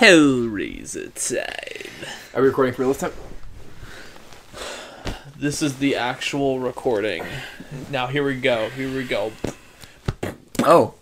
Hellraiser time. Are we recording for real this time? This is the actual recording. Now here we go. Here we go. Oh.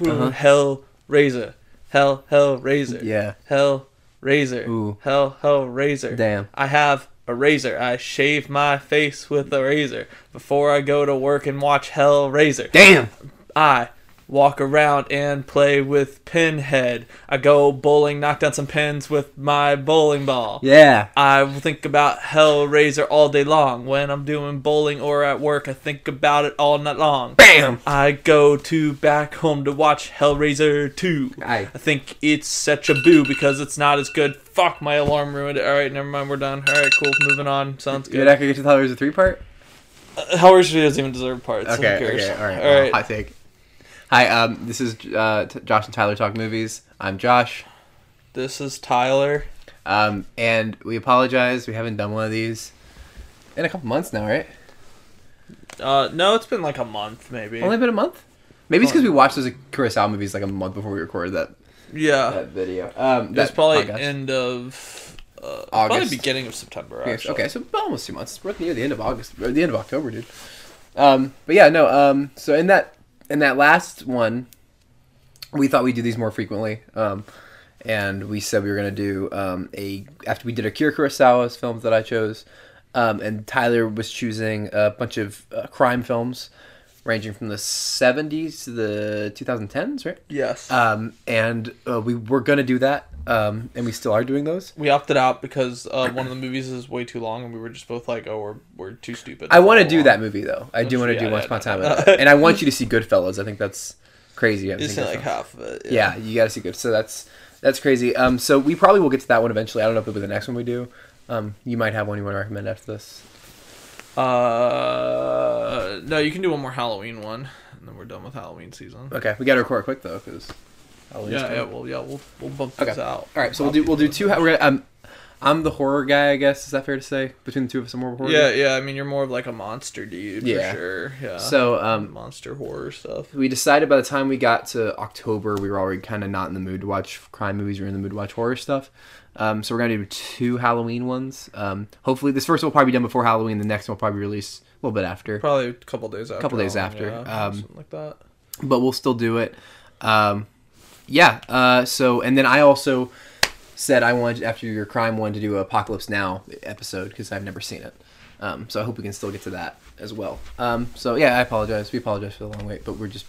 Uh-huh. Hell Razor. Hell Hell Razor. Yeah. Hell Razor. Ooh. Hell Hell Razor. Damn. I have a razor. I shave my face with a razor before I go to work and watch Hell Razor. Damn. I walk around and play with Pinhead. I go bowling, knock down some pins with my bowling ball. Yeah. I think about Hellraiser all day long. When I'm doing bowling or at work, I think about it all night long. Bam. I go to back home to watch Hellraiser 2. Aye. I think it's such a boo because it's not as good. Fuck, my alarm ruined it. Alright, never mind, we're done. Alright, cool, moving on. Sounds You're good. not gonna get to the Hellraiser three part? Uh, Hellraiser doesn't even deserve parts. Okay. cares? Okay. All right. Alright. Well, hot take. Hi. Um. This is uh, T- Josh and Tyler talk movies. I'm Josh. This is Tyler. Um. And we apologize. We haven't done one of these in a couple months now, right? Uh, no, it's been like a month, maybe. Only been a month. Maybe it's because we watched those Kurosawa movies like a month before we recorded that yeah. that video. Um. It's That probably podcast. end of uh, probably August. beginning of September. Okay, Actually. okay, so almost two months. We're near the end of August, or the end of October, dude. Um, but yeah, no. Um, so in that in that last one, we thought we'd do these more frequently. Um, and we said we were gonna do um, a after we did Akira Kurosawa's films that I chose, um, and Tyler was choosing a bunch of uh, crime films, ranging from the '70s to the 2010s, right? Yes. Um, and uh, we were gonna do that, um, and we still are doing those. we opted out because uh, one of the movies is way too long, and we were just both like, "Oh, we're we're too stupid." I want to do along. that movie though. I do want to yeah, do yeah, Once Upon a Time, that. and I want you to see Goodfellas. I think that's crazy. Think seen like half of it. yeah, you got to see good. So that's that's crazy. Um, so we probably will get to that one eventually. I don't know if it'll be the next one we do. Um, you might have one you want to recommend after this. Uh, no, you can do one more Halloween one, and then we're done with Halloween season. Okay, we got to record quick though because. Yeah, yeah, well, yeah, we'll we'll bump Okay. this out. All right, so we'll do we'll do two. We're gonna, um, I'm the horror guy, I guess. Is that fair to say? Between the two of us, I'm more horror. Yeah, guy? yeah. I mean, you're more of like a monster dude Yeah. for sure. Yeah. So um, monster horror stuff. we decided by the time we got to October, we were already kind of not in the mood to watch crime movies. We were in the mood to watch horror stuff. Um, so we're gonna do two Halloween ones. Um, hopefully, this first one will probably be done before Halloween. The next one will probably a little bit after, Probably a couple days after. A Couple days after, yeah, um, something like that. but we'll still do it. Um, yeah. Uh, so and then I also said I wanted after your crime one to do Apocalypse Now episode because I've never seen it. Um, so I hope we can still get to that as well. Um, so yeah, I apologize. We apologize for the long wait, but we're just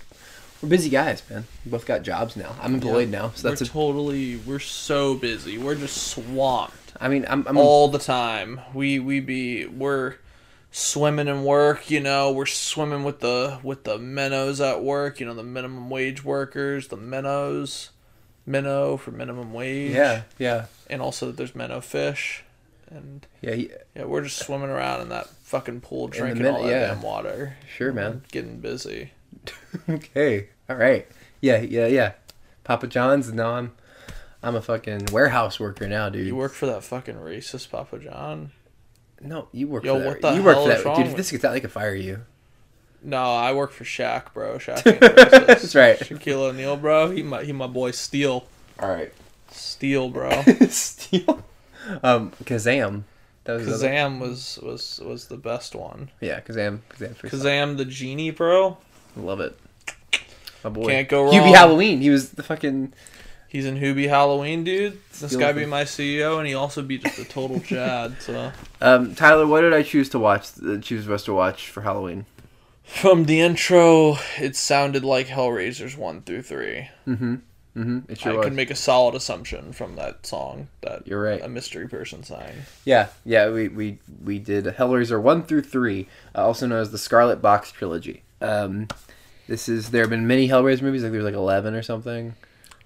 we're busy guys, man. We both got jobs now. I'm employed now, so that's we're a totally we're so busy. We're just swamped I mean, I'm, I'm all the time. We we be we're swimming and work, you know, we're swimming with the with the minnows at work, you know, the minimum wage workers, the minnows. Minnow for minimum wage. yeah, yeah, And also there's minnow fish. And yeah, he- yeah, we're just swimming around in that fucking pool drinking min- all that yeah. damn water. Sure, man. Getting busy. okay, all right, yeah, yeah, yeah. Papa John's. Now I'm, I'm a fucking warehouse worker now, dude. You work for that fucking racist Papa John? No, you work Yo, for that. what the you work hell for is that, wrong dude. If with- this gets out, they could fire you. No, I work for Shaq, bro. Shaq ain't racist. That's right. Shaquille O'Neal, bro. He my he my boy Steel. All right. Steel, bro. Steel. Um, Kazam. That was the other- Kazam was was was the best one. Yeah, Kazam. Kazam. Kazam the genie, bro. Love it. My boy. Can't go Hubie wrong. Halloween. He was the fucking. He's in Hubie Halloween, dude. This guy be my CEO, and he also be just a total Chad. So Um, Tyler, what did I choose to watch? Uh, choose for us to watch for Halloween. from the intro, it sounded like Hellraisers one through three. Mm-hmm. Mm-hmm. It sure I was. could make a solid assumption from that song that You're right. a mystery person sang. Yeah, yeah. We we we did Hellraiser one through three, uh, also known as the Scarlet Box trilogy. Um, this is there have been many Hellraiser movies. Like there's like eleven or something.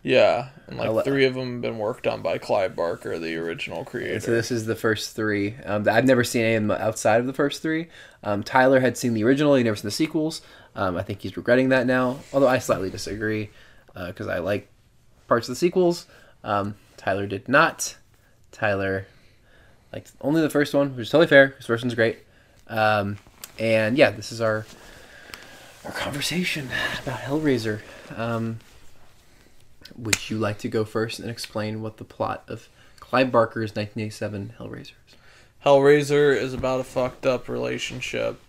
Yeah, and like Ele- three of them have been worked on by Clive Barker, the original creator. so this is the first three. Um, I've never seen any of them outside of the first three. Um, Tyler had seen the original. He never seen the sequels. Um, I think he's regretting that now. Although I slightly disagree because I like parts of the sequels. Um, Tyler did not. Tyler liked only the first one, which is totally fair. His first one's great. Um, and yeah, this is our our conversation about Hellraiser. Um, would you like to go first and explain what the plot of Clive Barker's 1987 Hellraiser is? Hellraiser is about a fucked up relationship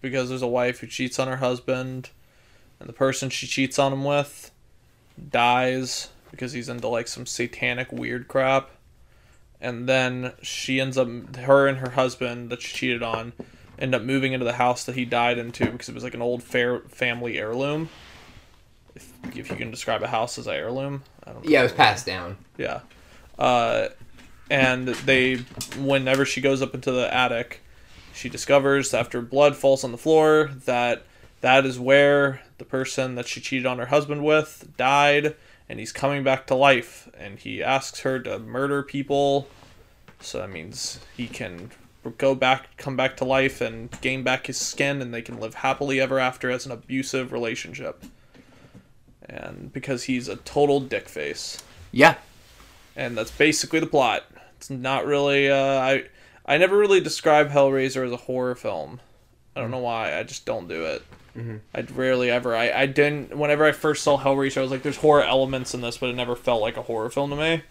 because there's a wife who cheats on her husband, and the person she cheats on him with dies because he's into like some satanic weird crap. And then she ends up, her and her husband that she cheated on, end up moving into the house that he died into because it was like an old fair family heirloom. If, you can describe a house as an heirloom, I don't. Yeah, it was passed down. Yeah. Uh, and they, whenever she goes up into the attic, she discovers after blood falls on the floor that that is where the person that she cheated on her husband with died, and he's coming back to life. And he asks her to murder people, so that means he can go back, come back to life, and gain back his skin, and they can live happily ever after as an abusive relationship. And because he's a total dick face Yeah, and that's basically the plot. It's not really. Uh, I I never really describe Hellraiser as a horror film. I don't know why. I just don't do it. Mm-hmm. I'd rarely ever. I I didn't. Whenever I first saw Hellraiser, I was like, "There's horror elements in this," but it never felt like a horror film to me.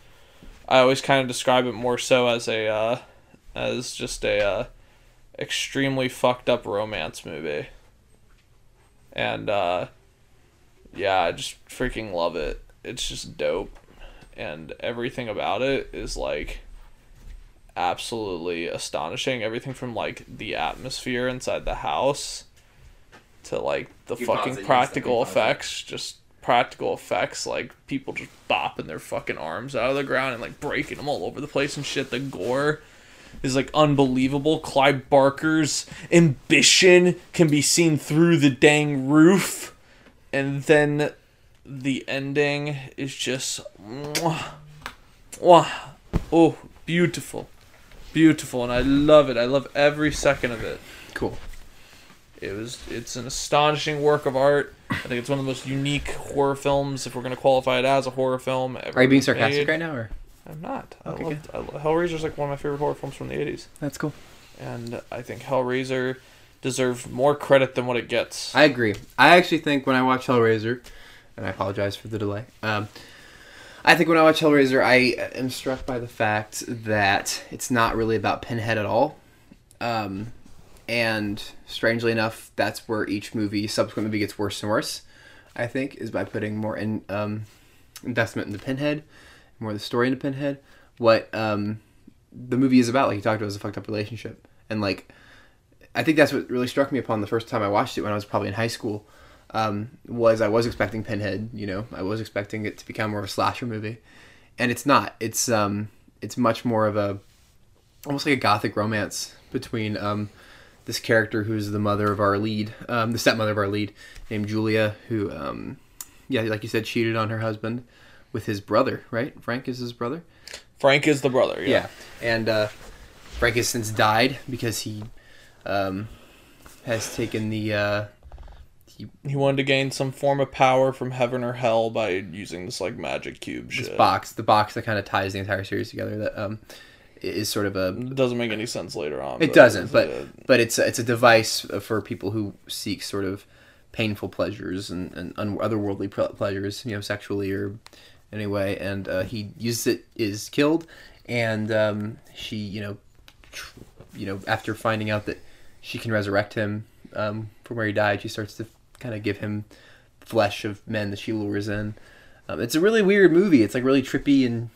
I always kind of describe it more so as a uh, as just a uh, extremely fucked up romance movie. And uh, yeah, I just freaking love it. It's just dope and everything about it is like absolutely astonishing. Everything from like the atmosphere inside the house to like the You fucking it, practical instantly pause it. effects, just practical effects like people just bopping their fucking arms out of the ground and like breaking them all over the place and shit. The gore is like unbelievable. Clive Barker's ambition can be seen through the dang roof. And then the ending is just mwah. oh beautiful beautiful and i love it i love every second of it cool. it was it's an astonishing work of art i think it's one of the most unique horror films if we're going to qualify it as a horror film Are you being sarcastic made. right now, or i'm not Okay, I love, I hellraiser's like one of my favorite horror films from the 80s that's cool? and i think hellraiser deserves more credit than what it gets I agree. I actually think when I watch Hellraiser, and I apologize for the delay. Um, I think when I watch Hellraiser, I am struck by the fact that it's not really about Pinhead at all. Um, and strangely enough, that's where each movie, subsequent movie, gets worse and worse. I think is by putting more in um, investment into Pinhead, more of the story into Pinhead. What um, the movie is about, like you talked about, is a fucked up relationship, and like I think that's what really struck me upon the first time I watched it when I was probably in high school. Um, was I was expecting Pinhead, you know, I was expecting it to become more of a slasher movie, and it's not. It's um, it's much more of a, almost like a gothic romance between um, this character who's the mother of our lead, um, the stepmother of our lead, named Julia, who, um, yeah, like you said, cheated on her husband with his brother, right? Frank is his brother. frank is the brother yeah, Yeah, and uh, Frank has since died because he um, has taken the. Uh, he wanted to gain some form of power from heaven or hell by using this like magic cube this shit. box, the box that kind of ties the entire series together. That um, is sort of a. It doesn't make any sense later on. It doesn't, but uh, but it's it's a device for people who seek sort of painful pleasures and, and un- otherworldly pleasures, you know, sexually or anyway. And uh, he uses it, is killed, and um, she, you know, tr- you know, after finding out that she can resurrect him um, from where he died, she starts to kind of give him flesh of men that she lures in. Um, it's a really weird movie. It's like really trippy and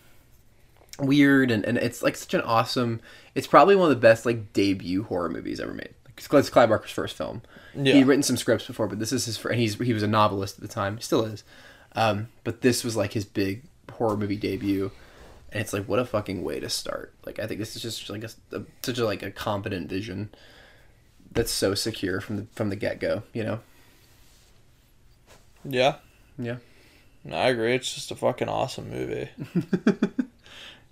weird, and, and it's like such an awesome. It's probably one of the best like debut horror movies ever made. It's Clive Barker's first film. Yeah. He'd written some scripts before, but this is his. And he's he was a novelist at the time, still is. Um, but this was like his big horror movie debut, and it's like what a fucking way to start. Like I think this is just like a, a such a like a competent vision. That's so secure from the from the get go. You know. yeah, Yeah. no, I agree. It's just a fucking awesome movie.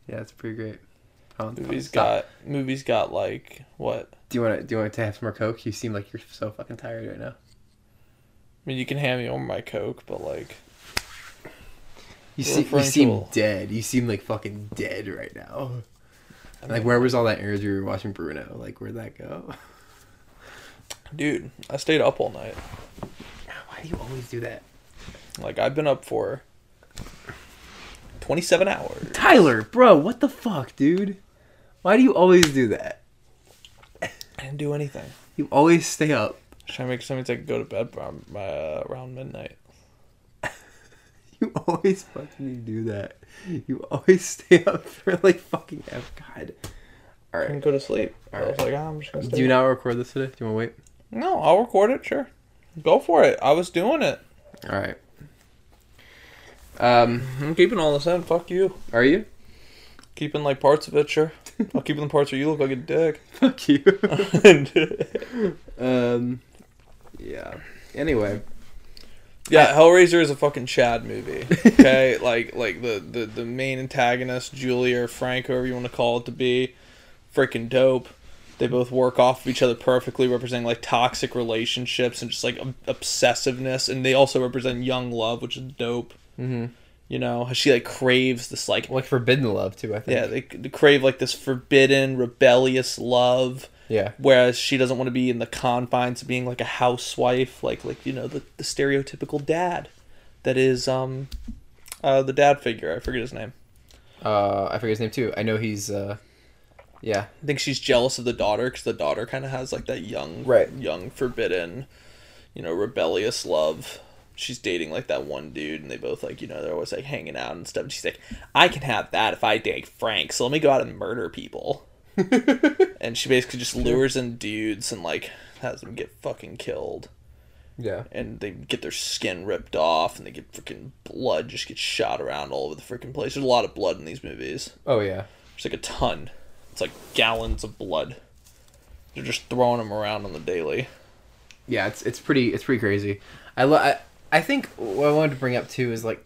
Yeah, it's pretty great. Oh, Movie's stop. got movies got like what? Do you want to do you want to have some more coke? You seem like you're so fucking tired right now. I mean, you can hand me over my coke, but like, You, You're see, you seem dead. You seem like fucking dead right now. Like, where was all that energy we were watching Bruno? Like, where'd that go? Dude, I stayed up all night. Why do you always do that? Like I've been up for 27 hours. Tyler, bro, what the fuck, dude? Why do you always do that? I didn't do anything. You always stay up. Should I make something to go to bed around, uh, around midnight. You always fucking do that. You always stay up for like fucking ever. God. All I can right. go to sleep. I was like, ah, I'm just gonna stay. Do you not record this today? Do you want to wait? No, I'll record it. Sure, go for it. I was doing it. All right. Um, I'm keeping all this in. Fuck you. are you? Keeping like parts of it. Sure. I'll keep the parts where you look like a dick. Fuck you. yeah, um, yeah. Anyway, Yeah, Hellraiser is a fucking Chad movie. Okay, like like the, the the main antagonist, Julia or Frank, whoever you want to call it to be, freaking dope. They both work off of each other perfectly, representing like toxic relationships and just like ob- obsessiveness, and they also represent young love, which is dope. Mhm. You know, she like craves this like like forbidden love too. I think. yeah, they, they crave like this forbidden, rebellious love. Yeah. whereas she doesn't want to be in the confines of being like a housewife like like you know the, the stereotypical dad that is um uh the dad figure i forget his name Uh, I forget his name too. I know he's. Uh, yeah. i think she's jealous of the daughter because the daughter kind of has like that young Right. young forbidden you know rebellious love she's dating like that one dude and they both like you know they're always like hanging out and stuff and she's like i can have that if i date frank so let me go out and murder people and she basically just lures in dudes and like has them get fucking killed Yeah. and they get their skin ripped off and they get freaking blood just gets shot around all over the freaking place. There's a lot of blood in these movies. Oh yeah. There's like a ton. It's like gallons of blood. They're just throwing them around on the daily. Yeah. It's it's pretty it's pretty crazy. I lo- I, I think what I wanted to bring up too is like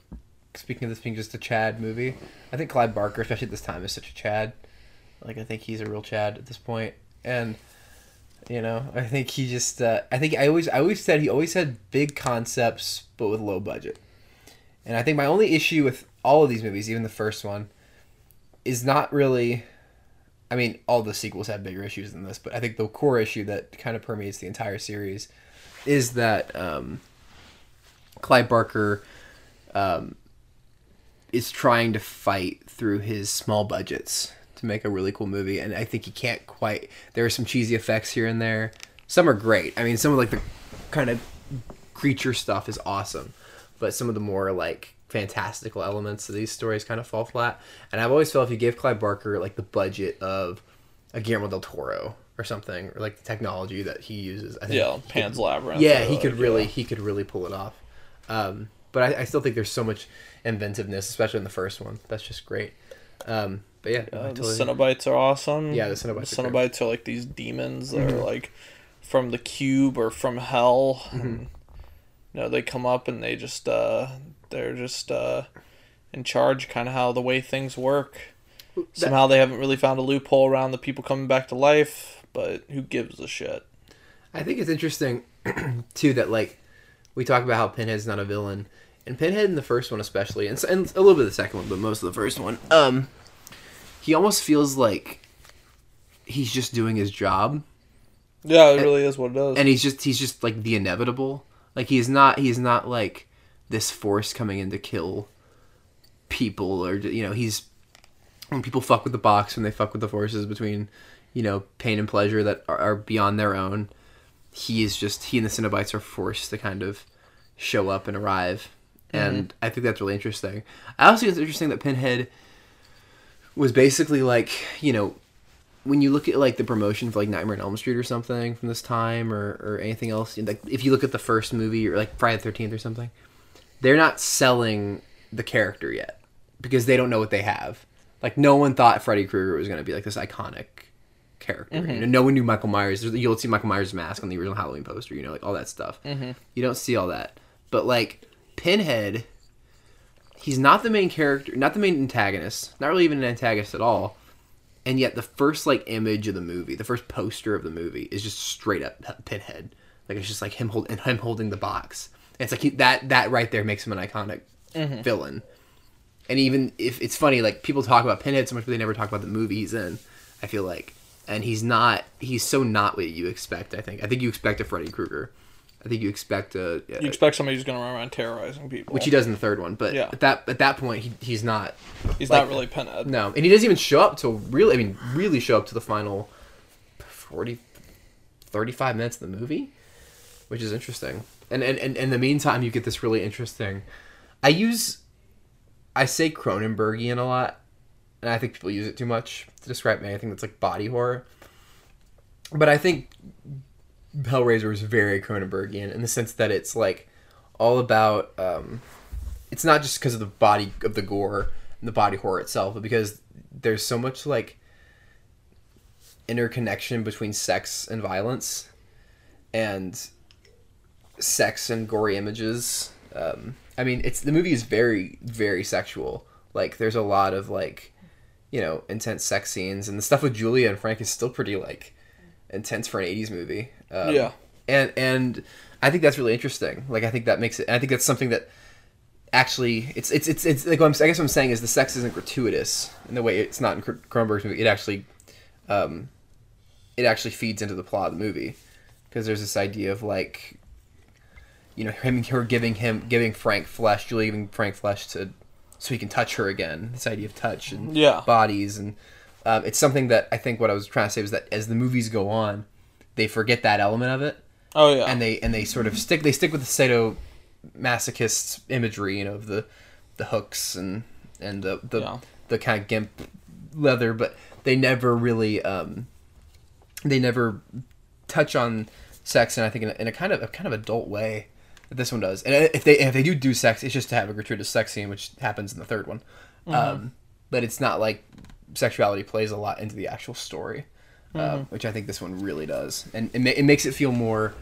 speaking of this being just a Chad movie. I think Clive Barker, especially at this time, is such a Chad. Like I think he's a real Chad at this point, and you know I think he just uh, I think I always I always said he always had big concepts but with low budget, and I think my only issue with all of these movies, even the first one, is not really. I mean, all the sequels have bigger issues than this, but I think the core issue that kind of permeates the entire series is that um, Clive Barker um, is trying to fight through his small budgets to make a really cool movie, and I think he can't quite. There are some cheesy effects here and there. Some are great. I mean, some of like the kind of creature stuff is awesome, but some of the more like fantastical elements of these stories kind of fall flat. And I've always felt if you give Clive Barker like the budget of a Guillermo del Toro or something, or like the technology that he uses, I think Yeah, Pan's Labyrinth. yeah, he could like, really yeah. he could really pull it off. Um, but I, I still think there's so much inventiveness, especially in the first one. That's just great. Um, but yeah, I Uh, the totally- Cenobites are awesome. Yeah, the Cenobites The are. Cenobites are like these demons that are like from the cube or from hell. Mm-hmm. And, you know, they come up and they just uh they're just uh in charge kind of how the way things work. Somehow they haven't really found a loophole around the people coming back to life, but who gives a shit? I think it's interesting too that like we talk about how Pinhead's not a villain, and Pinhead in the first one especially, and, and a little bit of the second one, but most of the first one, um, he almost feels like he's just doing his job, Yeah, it really is what it is. and he's just he's just like the inevitable. Like he's not he's not like this force coming in to kill people or you know he's when people fuck with the box when they fuck with the forces between you know pain and pleasure that are, are beyond their own he is just he and the Cenobites are forced to kind of show up and arrive mm-hmm. and I think that's really interesting. I also think it's interesting that Pinhead was basically like you know when you look at like the promotion for like Nightmare on Elm Street or something from this time or, or anything else, like if you look at the first movie or like Friday the Thirteenth or something, they're not selling the character yet because they don't know what they have. Like no one thought Freddy Krueger was going to be like this iconic character. You know, no one knew Michael Myers. You'll see Michael Myers' mask on the original Halloween poster. You know, like all that stuff. Mm-hmm. You don't see all that, but like Pinhead, he's not the main character, not the main antagonist, not really even an antagonist at all and yet the first like image of the movie, the first poster of the movie is just straight up Pinhead. Like it's just like him holding him holding the box. It's like he, that that right there makes him an iconic mm-hmm. villain. And even if it's funny, like people talk about Pinhead so much, but they never talk about the movie he's in. I feel like and he's not. He's so not what you expect. I think. I think you expect a Freddy Krueger. I think you expect a. You expect somebody who's going to run around terrorizing people. which he does in the third one, but Yeah. at that at that point he, he's not. He's like- not really Pinhead. No, and he doesn't even show up till really. I mean, really show up to the final 40, 35 minutes of the movie, which is interesting. And and, and in the meantime, you get this really interesting. I use, I say Cronenbergian a lot, and I think people use it too much to describe anything that's like body horror. But I think Hellraiser is very Cronenbergian in the sense that it's like all about. Um, it's not just because of the body of the gore and the body horror itself, but because there's so much like interconnection between sex and violence, and sex and gory images. Um, I mean, it's the movie is very very sexual. Like, there's a lot of like, you know, intense sex scenes, and the stuff with Julia and Frank is still pretty like intense for an '80s movie. Um, Yeah. and and I think that's really interesting. Like, I think that makes it. I think that's something that actually it's it's it's, it's like what I'm, I guess what I'm saying is the sex isn't gratuitous in the way it's not in Cr- Cronenberg's movie. It actually, um, it actually feeds into the plot of the movie because there's this idea of like, you know, him her giving him giving Frank flesh, Julie giving Frank flesh to so he can touch her again. This idea of touch and Yeah. bodies and um, it's something that I think what I was trying to say was that as the movies go on, they forget that element of it Oh yeah. and they and they sort of stick they stick with the Sato masochist imagery, you know, of the the hooks and and the the, Yeah. the kind of gimp leather, but they never really um they never touch on sex, and I think in a, in a kind of a kind of adult way this one does. And if they if they do do sex, it's just to have a gratuitous sex scene, which happens in the third one. Um, but it's not like sexuality plays a lot into the actual story, um, which I think this one really does, and it, ma- it makes it feel more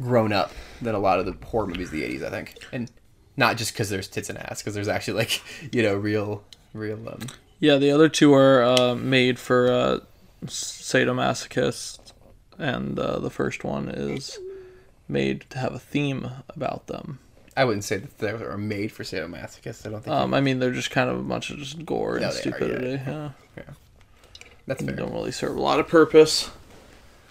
grown up than a lot of the horror movies of the '80s. I think, and not just because there's tits and ass, because there's actually like you know real real um, Yeah, the other two are uh, made for uh, sadomasochists, and uh, the first one is made to have a theme about them. I wouldn't say that they were made for sadomasochists. I don't think Um, I mean, they're just kind of a bunch of just gore and No, they are, stupidity. yeah, that's They fair. don't really serve a lot of purpose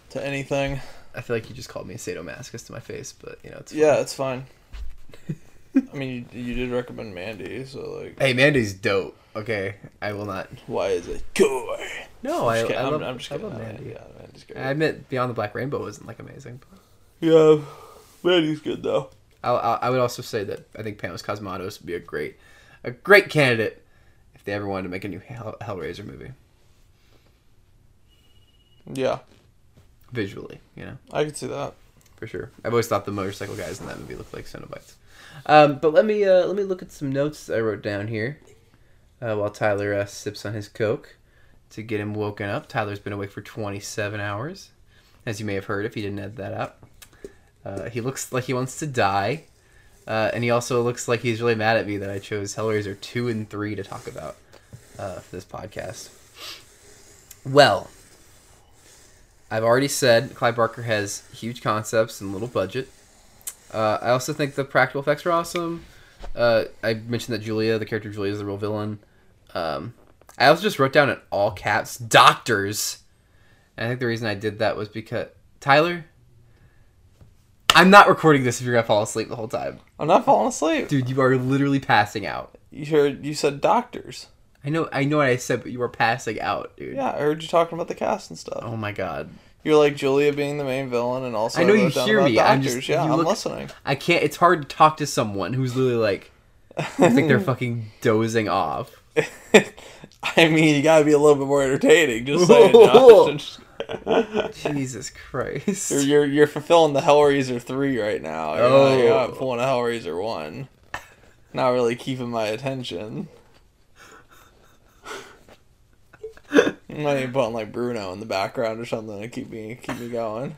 to anything. I feel like you just called me a sadomasochist to my face, but you know it's Yeah, it's fine. I mean, you, you did recommend Mandy, so like, Hey, Mandy's dope. Okay, I will not. why is it gore? No, I, Just kidding. I I'm, love, I'm just I kidding. love I- Mandy. Yeah, Mandy's great. I admit Beyond the Black Rainbow wasn't like amazing. But yeah, Mandy's good though. I, I, I would also say that I think Panos Cosmatos would be a great, a great candidate if they ever wanted to make a new Hell, Hellraiser movie Yeah, visually. You know, I can see that. for sure. I've always thought the motorcycle guys in that movie looked like Cenobites. Um, but let me uh, let me look at some notes I wrote down here uh, while Tyler uh, sips on his coke to get him woken up. Tyler's been awake for 27 hours, as you may have heard if he didn't add that up. Uh, he looks like he wants to die, uh, and he also looks like he's really mad at me that I chose Hellraiser 2 and 3 to talk about uh, for this podcast. Well, I've already said Clive Barker has huge concepts and little budget. Uh, I also think the practical effects are awesome. Uh, I mentioned that Julia, the character Julia, is the real villain. Um, I also just wrote down in all caps "doctors." And I think the reason I did that was because Tyler. I'm not recording this if you're gonna fall asleep the whole time, I'm not falling asleep. dude. You are literally passing out. You heard you said doctors. I know, I know what I said, but you are passing out, dude. Yeah, I heard you talking about the cast and stuff. Oh my god. You're like Julia being the main villain, and also I know you hear me, I'm Doctors. just- yeah, I'm look- listening. I can't. It's hard to talk to someone who's literally like, it's like they're fucking dozing off. I mean, you gotta be a little bit more entertaining. Just saying, Josh. Jesus Christ. You're, you're you're fulfilling the Hellraiser three right now. You're, Oh. not, you're not oh. pulling a Hellraiser one. Not really keeping my attention. I'm not even putting like Bruno in the background or something to keep me keep me going.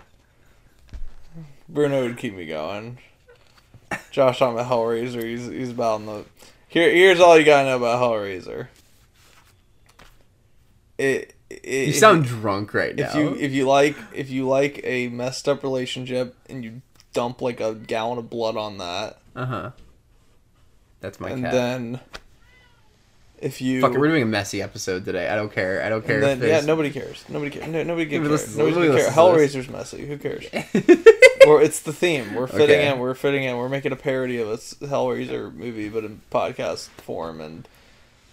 Bruno would keep me going. Josh on the Hellraiser, he's he's about in the. Here here's all you gotta know about Hellraiser. It, it You sound drunk right now. if you if you like if you like a messed up relationship and you dump like a gallon of blood on that uh huh. That's my and cat. then if you Fuck it, we're doing a messy episode today. I don't care. I don't care. then, yeah, nobody cares. Nobody cares. No, nobody Nobody cares. nobody gonna care. listens to this. Hellraiser's messy. Who cares? or it's the theme. We're fitting Okay. in. We're fitting in. We're making a parody of a Hellraiser movie, but in podcast form and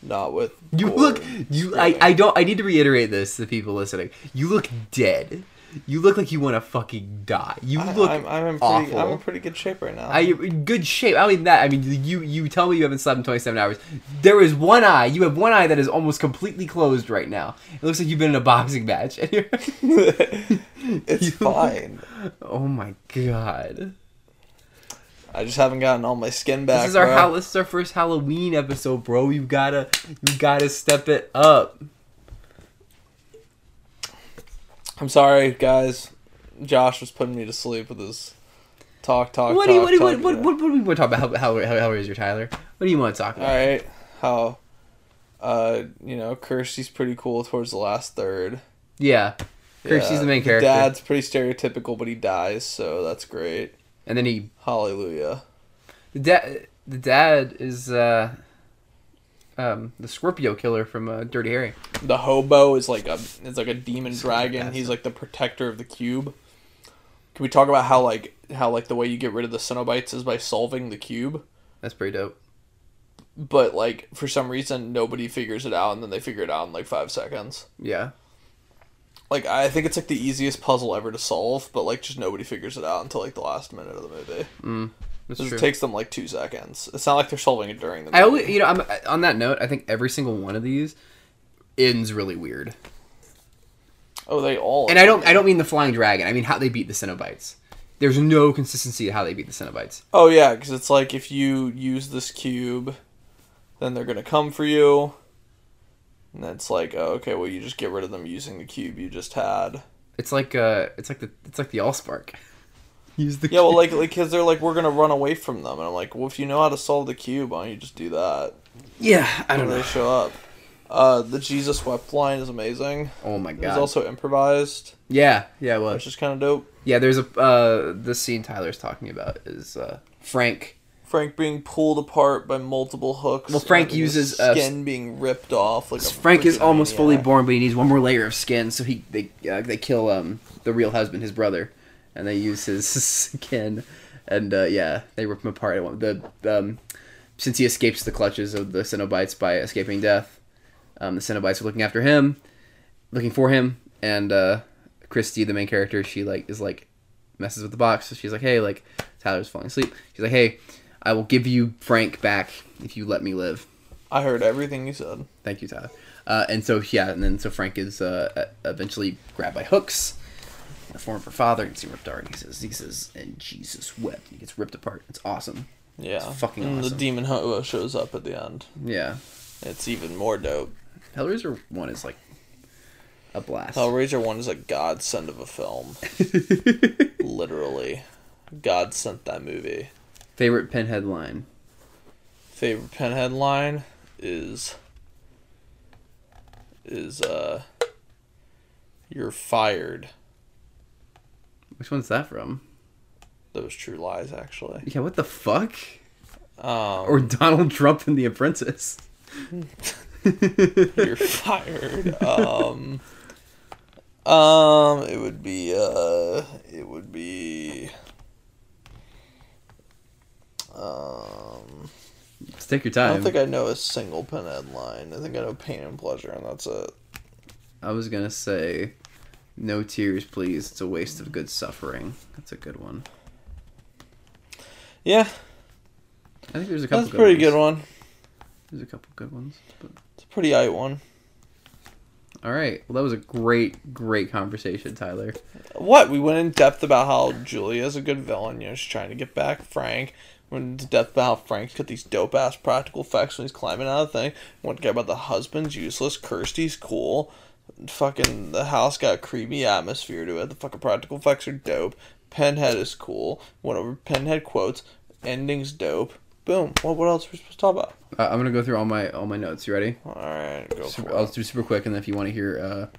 not with. You gore look you I. I don't I need to reiterate this to the people listening. You look dead. You look like you want to fucking die. You I- look I'm, I'm in pretty. I'm in pretty good shape right now. I in good shape. I mean that. I mean you. You tell me you haven't slept in 27 hours. There is one eye. You have one eye that is almost completely closed right now. It looks like you've been in a boxing match. And you're, it's You- fine. oh my god. I just haven't gotten all my skin back. This is our bro. This is our first Halloween episode, bro. You gotta you gotta step it up. I'm sorry, guys. Josh was putting me to sleep with his talk, talk, What talk. do you what do you, what, talk, what, what, what do we want to talk about? How how how, how is your Tyler? What do you want to talk about? All right. how, uh, you know, Kirsty's pretty cool towards the last third. Yeah, Kirsty's the main character. Dad's pretty stereotypical, but he dies, so that's great. And then he Hallelujah. the dad the dad is uh um the Scorpio killer from uh, Dirty Harry. The hobo is like a is like a demon dragon. He's like the protector of the cube. Can we talk about how like how like the way you get rid of the Cenobites is by solving the cube? That's pretty dope. But like for some reason nobody figures it out, and then they figure it out in like five seconds. Yeah, Like I think it's like the easiest puzzle ever to solve, but like just nobody figures it out until like the last minute of the movie. Mm, that's true. It takes them like two seconds. It's not like they're solving it during the. Movie. I always, you know, I'm on that note. I think every single one of these ends really weird, oh, they all. and I don't, I don't mean the flying dragon. I mean how they beat the Cenobites. There's no consistency to how they beat the Cenobites. Oh yeah, because it's like if you use this cube, then they're gonna come for you. And it's like, oh, okay, well, you just get rid of them using the cube you just had. It's like uh, it's like the, it's like the Allspark. Use the Yeah, well, like, like, cause they're like, we're gonna run away from them, and I'm like, well, if you know how to solve the cube, why don't you just do that? yeah, I don't When they show up. Uh, the Jesus wept line is amazing. Oh my It was god. also improvised, yeah, yeah, it was. which is kind of dope. Yeah, there's a uh the scene Tyler's talking about is uh Frank. Frank being pulled apart by multiple hooks. Well, Frank uses, uh, skin being ripped off. Like Frank is almost fully born, but he needs one more layer of skin, so he they uh, they kill um the real husband, his brother, and they use his skin, and uh, yeah, they rip him apart. The um since he escapes the clutches of the Cenobites by escaping death, um the Cenobites are looking after him, looking for him, and uh Christy, the main character, she like is like messes with the box. So she's like, hey, like Tyler's falling asleep. She's like, hey, I will give you Frank back if you let me live. I heard everything you said. Thank you, Tyler. Uh, and so yeah, and then so Frank is uh, eventually grabbed by hooks. in The form of her father gets ripped apart. And he says, "He says, and Jesus wept." He gets ripped apart. It's awesome. Yeah, It's fucking and awesome. the demon hobo shows up at the end. Yeah, It's even more dope. Hellraiser one is like a blast. Hellraiser one is a godsend of a film. Literally, God sent that movie. Favorite pinhead line. Favorite pinhead line is is uh, you're fired. Which one's that from? Those true lies, actually. Yeah, what the fuck? Um, Or Donald Trump in The Apprentice. you're fired. Um, um, it would be uh, it would be um. Just take your time. I don't think I know a single pinhead line. I think I know pain and pleasure, and that's it. I was gonna say, no tears, please. It's a waste of good suffering. That's a good one. Yeah, I think there's a couple. that's a pretty ones. good one. There's a couple good ones. But It's a pretty aight one. all right, well, that was a great, great conversation, Tyler. What we went in depth about how Julia's a good villain. You know, she's trying to get back Frank. Went into depth about how Frank's got these dope ass practical effects when he's climbing out of the thing. To get about the husband's useless. Kirsty's cool. Fucking the house got a creepy atmosphere to it. The fucking practical effects are dope. Pinhead is cool. Went over Pinhead quotes. Ending's dope. Boom. What what else are we supposed to talk about? Uh, I'm gonna go through all my all my notes. You ready? All right, go Super, I'll do super quick, and then if you want to hear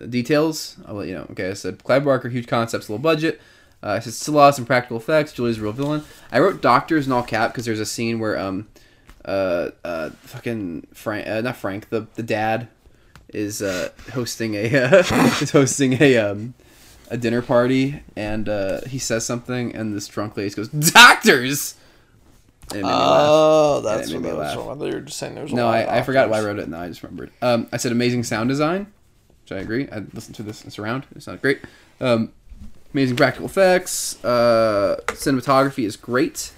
uh, details, I'll let you know. Okay, I said Clive Barker, huge concepts, low budget. Uh, I said still lost some practical effects. Julie's a real villain. I wrote doctors in all cap because there's a scene where um, uh, uh, fucking Frank, uh, not Frank, the the dad is uh, hosting a uh, is hosting a um, a dinner party, and uh, he says something, and this drunk lady goes, "Doctors." And it made me laugh. Oh, that's what that was laugh. I thought you were just saying there was No, of I, I forgot why I wrote it. No, I just remembered. Um, I said amazing sound design, which I agree. I listened to this in surround. It sounded great. Um, amazing practical effects. Uh, cinematography is great.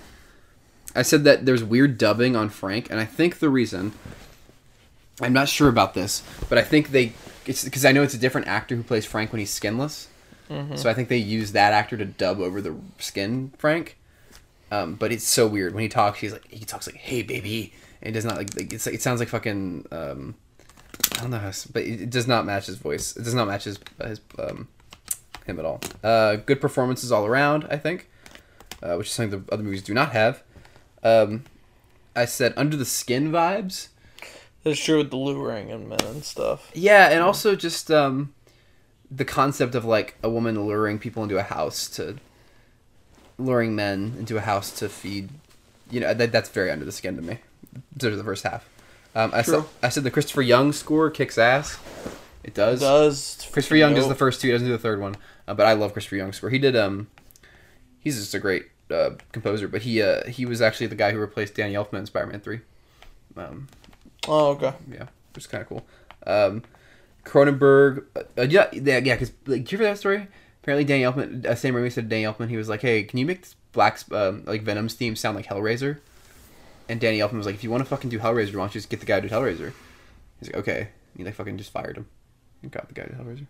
I said that there's weird dubbing on Frank, and I think the reason I'm not sure about this, but I think they it's because I know it's a different actor who plays Frank when he's skinless. So I think they use that actor to dub over the skin Frank. Um, but it's so weird when he talks. He's like he talks like, "Hey, baby," and it does not like, like it's it sounds like fucking. Um, I don't know, how, but it, it does not match his voice. It does not match his his um, him at all. Uh, good performances all around, I think, uh, which is something the other movies do not have. Um, I said under the skin vibes. That's true with the luring and men and stuff. Yeah, and also just um, the concept of like a woman luring people into a house to luring men into a house to feed. You know, that, that's very under the skin to me. To the first half. Um, I said I said the Christopher Young score kicks ass. It does. It does Christopher Young does the first two. He doesn't do the third one. Uh, but I love Christopher Young's score. He did. Um, he's just a great uh, composer. But he uh, he was actually the guy who replaced Danny Elfman in Spider-Man Three. Um, Oh, okay. yeah, which is kind of cool. Um, Cronenberg, uh, uh, yeah, yeah, yeah. Because like, do you hear that story? Apparently, Danny Elfman, uh, Sam Raimi said to Danny Elfman, he was like, "Hey, can you make this Black um, like Venom's theme sound like Hellraiser?" And Danny Elfman was like, "If you want to fucking do Hellraiser, why don't you just get the guy to did Hellraiser?" He's like, "Okay." And he like fucking just fired him and got the guy to did Hellraiser.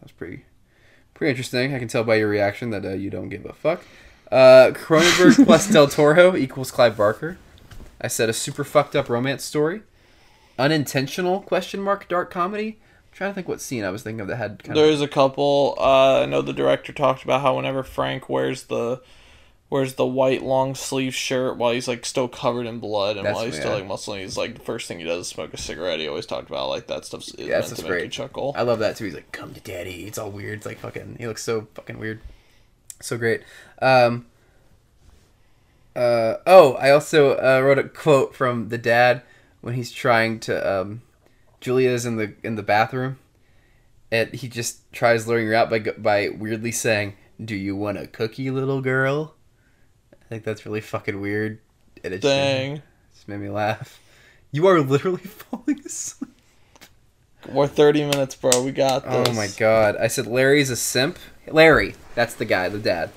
That's pretty, pretty interesting. I can tell by your reaction that uh, you don't give a fuck. Uh, Cronenberg plus Del Toro equals Clive Barker. I said a super fucked up romance story unintentional question mark dark comedy. I'm trying to think what scene I was thinking of that had kind of There's a couple. Uh, I know the director talked about how whenever Frank wears the wears the white long sleeve shirt while he's like still covered in blood and That's- while he's still like muscling, he's like the first thing he does is smoke a cigarette. He always talked about like that stuff's is Yeah, meant to make great. you chuckle. I love that too. He's like, "Come to daddy." It's all weird. It's like fucking. He looks so fucking weird. So great. Um. Uh oh! I also uh, wrote a quote from the dad when he's trying to. Um, Julia's in the in the bathroom, and he just tries luring her out by by weirdly saying, "Do you want a cookie, little girl?" I think that's really fucking weird. And it just- Dang, just made me laugh. You are literally falling asleep. we're thirty minutes, bro. We got this. Oh my god! I said Larry's a simp. Larry, that's the guy, the dad.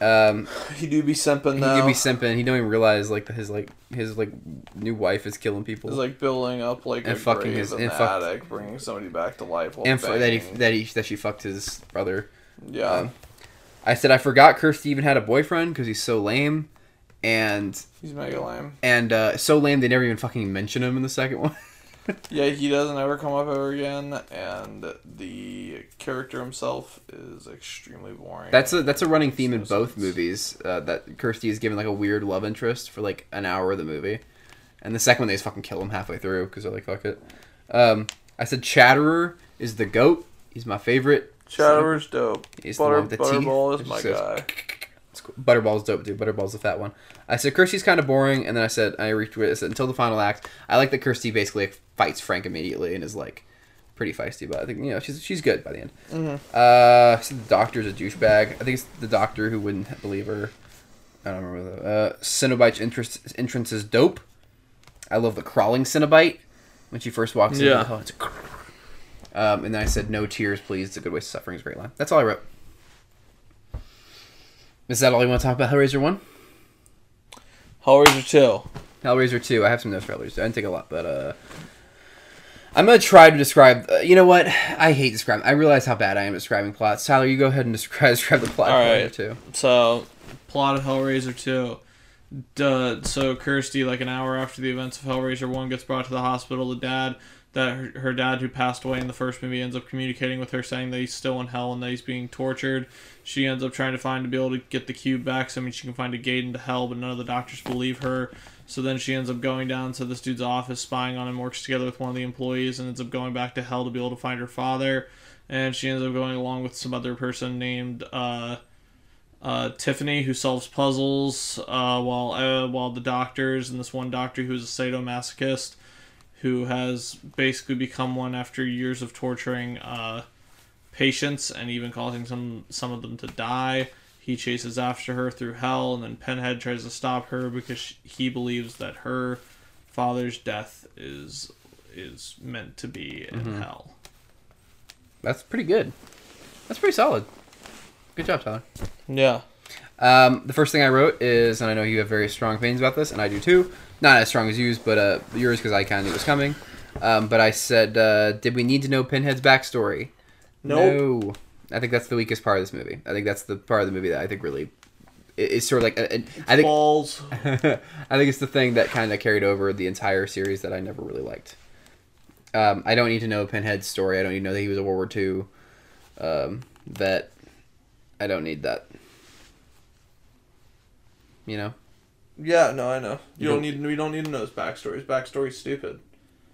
Um, He do be simping though. he could be simping. He don't even realize like his like his like new wife is killing people. It's like building up like And a fucking his- and fuck- attic, bringing somebody back to life. And for, that he that he that she fucked his brother. yeah, Um, I said I forgot Kirsty even had a boyfriend because he's so lame, and he's mega lame. and uh, so lame they never even fucking mention him in the second one. Yeah, he doesn't ever come up ever again, and the character himself is extremely boring. That's a that's a running theme in both movies. Uh, that Kirsty is given like a weird love interest for like an hour of the movie, and the second one they just fucking kill him halfway through because they're like fuck it. Um, I said Chatterer is the goat. He's my favorite. Chatterer's dope. He's the one with the teeth. Butterball It is my just says- guy. It's cool. Butterball's dope too. Butterball's the fat one. I said Kirsty's kind of boring, and then I said I reached with I said until the final act. I like that Kirsty basically like, fights Frank immediately and is like pretty feisty, but I think you know she's she's good by the end. Mhm. Uh, I said the doctor's a douchebag. I think it's the doctor who wouldn't believe her. I don't remember the uh, Cenobite's interest, entrance is dope. I love the crawling Cenobite when she first walks in. Yeah. Oh, it's a um, and then I said, "No tears, please. It's a good waste of suffering." Is a great line. That's all I wrote. Is that all you want to talk about? Hellraiser one, Hellraiser 2. Hellraiser two. I have some notes for Hellraiser. I didn't take a lot, but uh, I'm gonna try to describe. Uh, you know what? I hate describing. I realize how bad I am at describing plots. Tyler, you go ahead and describe describe the plot. All of right. Two. So, plot of Hellraiser 2. Duh, so Kirsty, like an hour after the events of Hellraiser 1, gets brought to the hospital. The dad, that her, her dad who passed away in the first movie, ends up communicating with her saying that he's still in hell and that he's being tortured. She ends up trying to find to be able to get the cube back so I mean she can find a gate into hell, but none of the doctors believe her. So then she ends up going down to this dude's office, spying on him, works together with one of the employees, and ends up going back to hell to be able to find her father. And she ends up going along with some other person named uh, uh, Tiffany, who solves puzzles, uh, while uh, while the doctors and this one doctor who's a sadomasochist, who has basically become one after years of torturing uh, patients and even causing some some of them to die. He chases after her through hell, and then Pinhead tries to stop her because sh he believes that her father's death is is meant to be in hell. That's pretty good. That's pretty solid. Good job, Tyler. Yeah. Um, the first thing I wrote is, and I know you have very strong opinions about this, and I do too. Not as strong as yours, but uh, yours because I kind of knew it was coming. Um, but I said, uh, did we need to know Pinhead's backstory? Nope. No. I think that's the weakest part of this movie. I think that's the part of the movie that I think really is sort of like. A, a, I think Balls. I think it's the thing that kind of carried over the entire series that I never really liked. Um, I don't need to know Pinhead's story. I don't need to know that he was a World War II um, vet. I don't need that. You know. Yeah, no, I know. You don't need. We don't need to know his backstory. His backstory's stupid.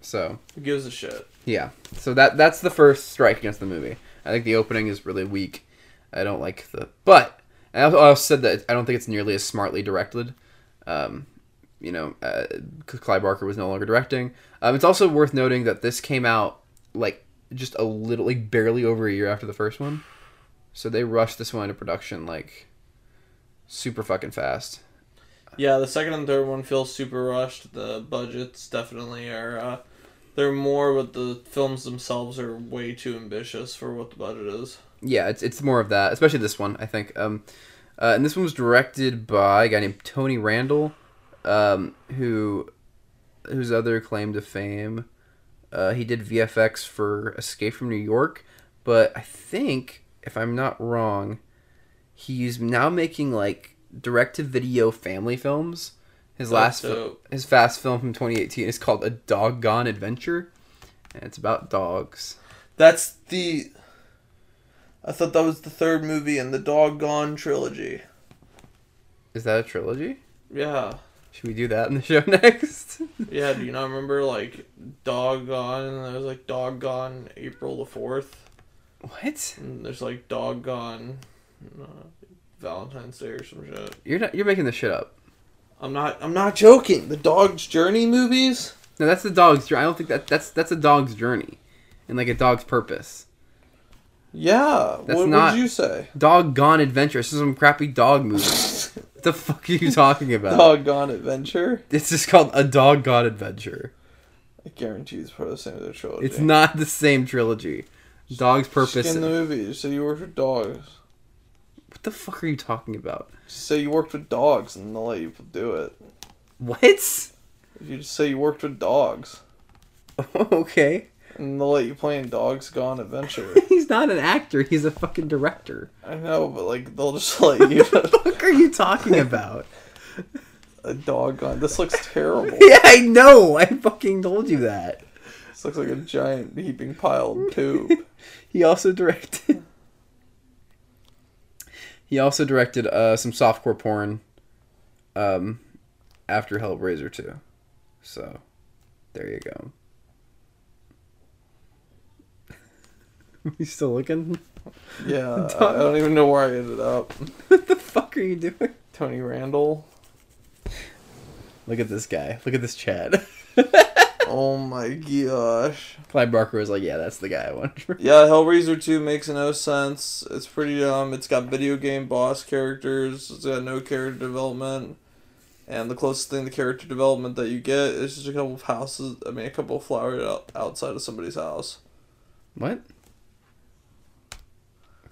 So Who gives a shit? yeah. So that that's the first strike against the movie. I think the opening is really weak. I don't like the but. I also- I also said that I don't think it's nearly as smartly directed. Um, you know, uh, Clive Barker was no longer directing. Um, it's also worth noting that this came out like just a little, like barely over a year after the first one. So they rushed this one into production like super fucking fast. Yeah, the second and third one feels super rushed. The budgets definitely are. Uh, they're more, but the films themselves are way too ambitious for what the budget is. Yeah, it's it's more of that, especially this one. I think. Um, uh, and this one was directed by a guy named Tony Randel, um, who whose other claim to fame, uh, he did VFX for Escape from New York, but I think if I'm not wrong, he's now making like direct to video family films. His last fi- his fast film from 2018 is called A Doggone Adventure, and it's about dogs. That's the. I thought that was the third movie in the Doggone trilogy. Is that a trilogy? Yeah. Should we do that in the show next? Yeah, do you not remember, like, Doggone, and there was, like, Doggone April the 4th? what? And there's, like, Doggone uh, Valentine's Day or some shit. You're not. You're making this shit up. I'm not, I'm not joking. The Dog's Journey movies? No, that's the dog's journey. I don't think that that's that's a dog's journey, and like a dog's purpose. Yeah. That's what not- would you say? Dog Gone Adventure. This is some crappy dog movie. what the fuck are you talking about? Doggone Adventure? It's just called A Dog Gone Adventure. I guarantee it's part of the same trilogy. It's not the same trilogy. Dog's purpose. In the movie, so you worked with dogs. What the fuck are you talking about? Just say you worked with dogs and they'll let you do it. What? You just say you worked with dogs okay. and they'll let you play in Dogs Gone Adventure. He's not an actor. He's a fucking director. I know, but like they'll just let you What the fuck are you talking about? a dog gone. This looks terrible. yeah, I know. I fucking told you that. This looks like a giant heaping pile of poop. He also directed. He also directed uh, some softcore porn. Um, after Hellraiser two, so there you go. you still looking? Yeah, I I don't even know where I ended up. what the fuck are you doing? Tony Randel. Look at this guy. Look at this Chad. Oh my gosh. Clive Barker was like, "Yeah, that's the guy I want." Yeah, Hellraiser 2 makes no sense. It's pretty dumb. It's got video game boss characters. It's got no character development. And the closest thing to character development that you get is just a couple of houses. I mean, a couple of flowers out, outside of somebody's house. what?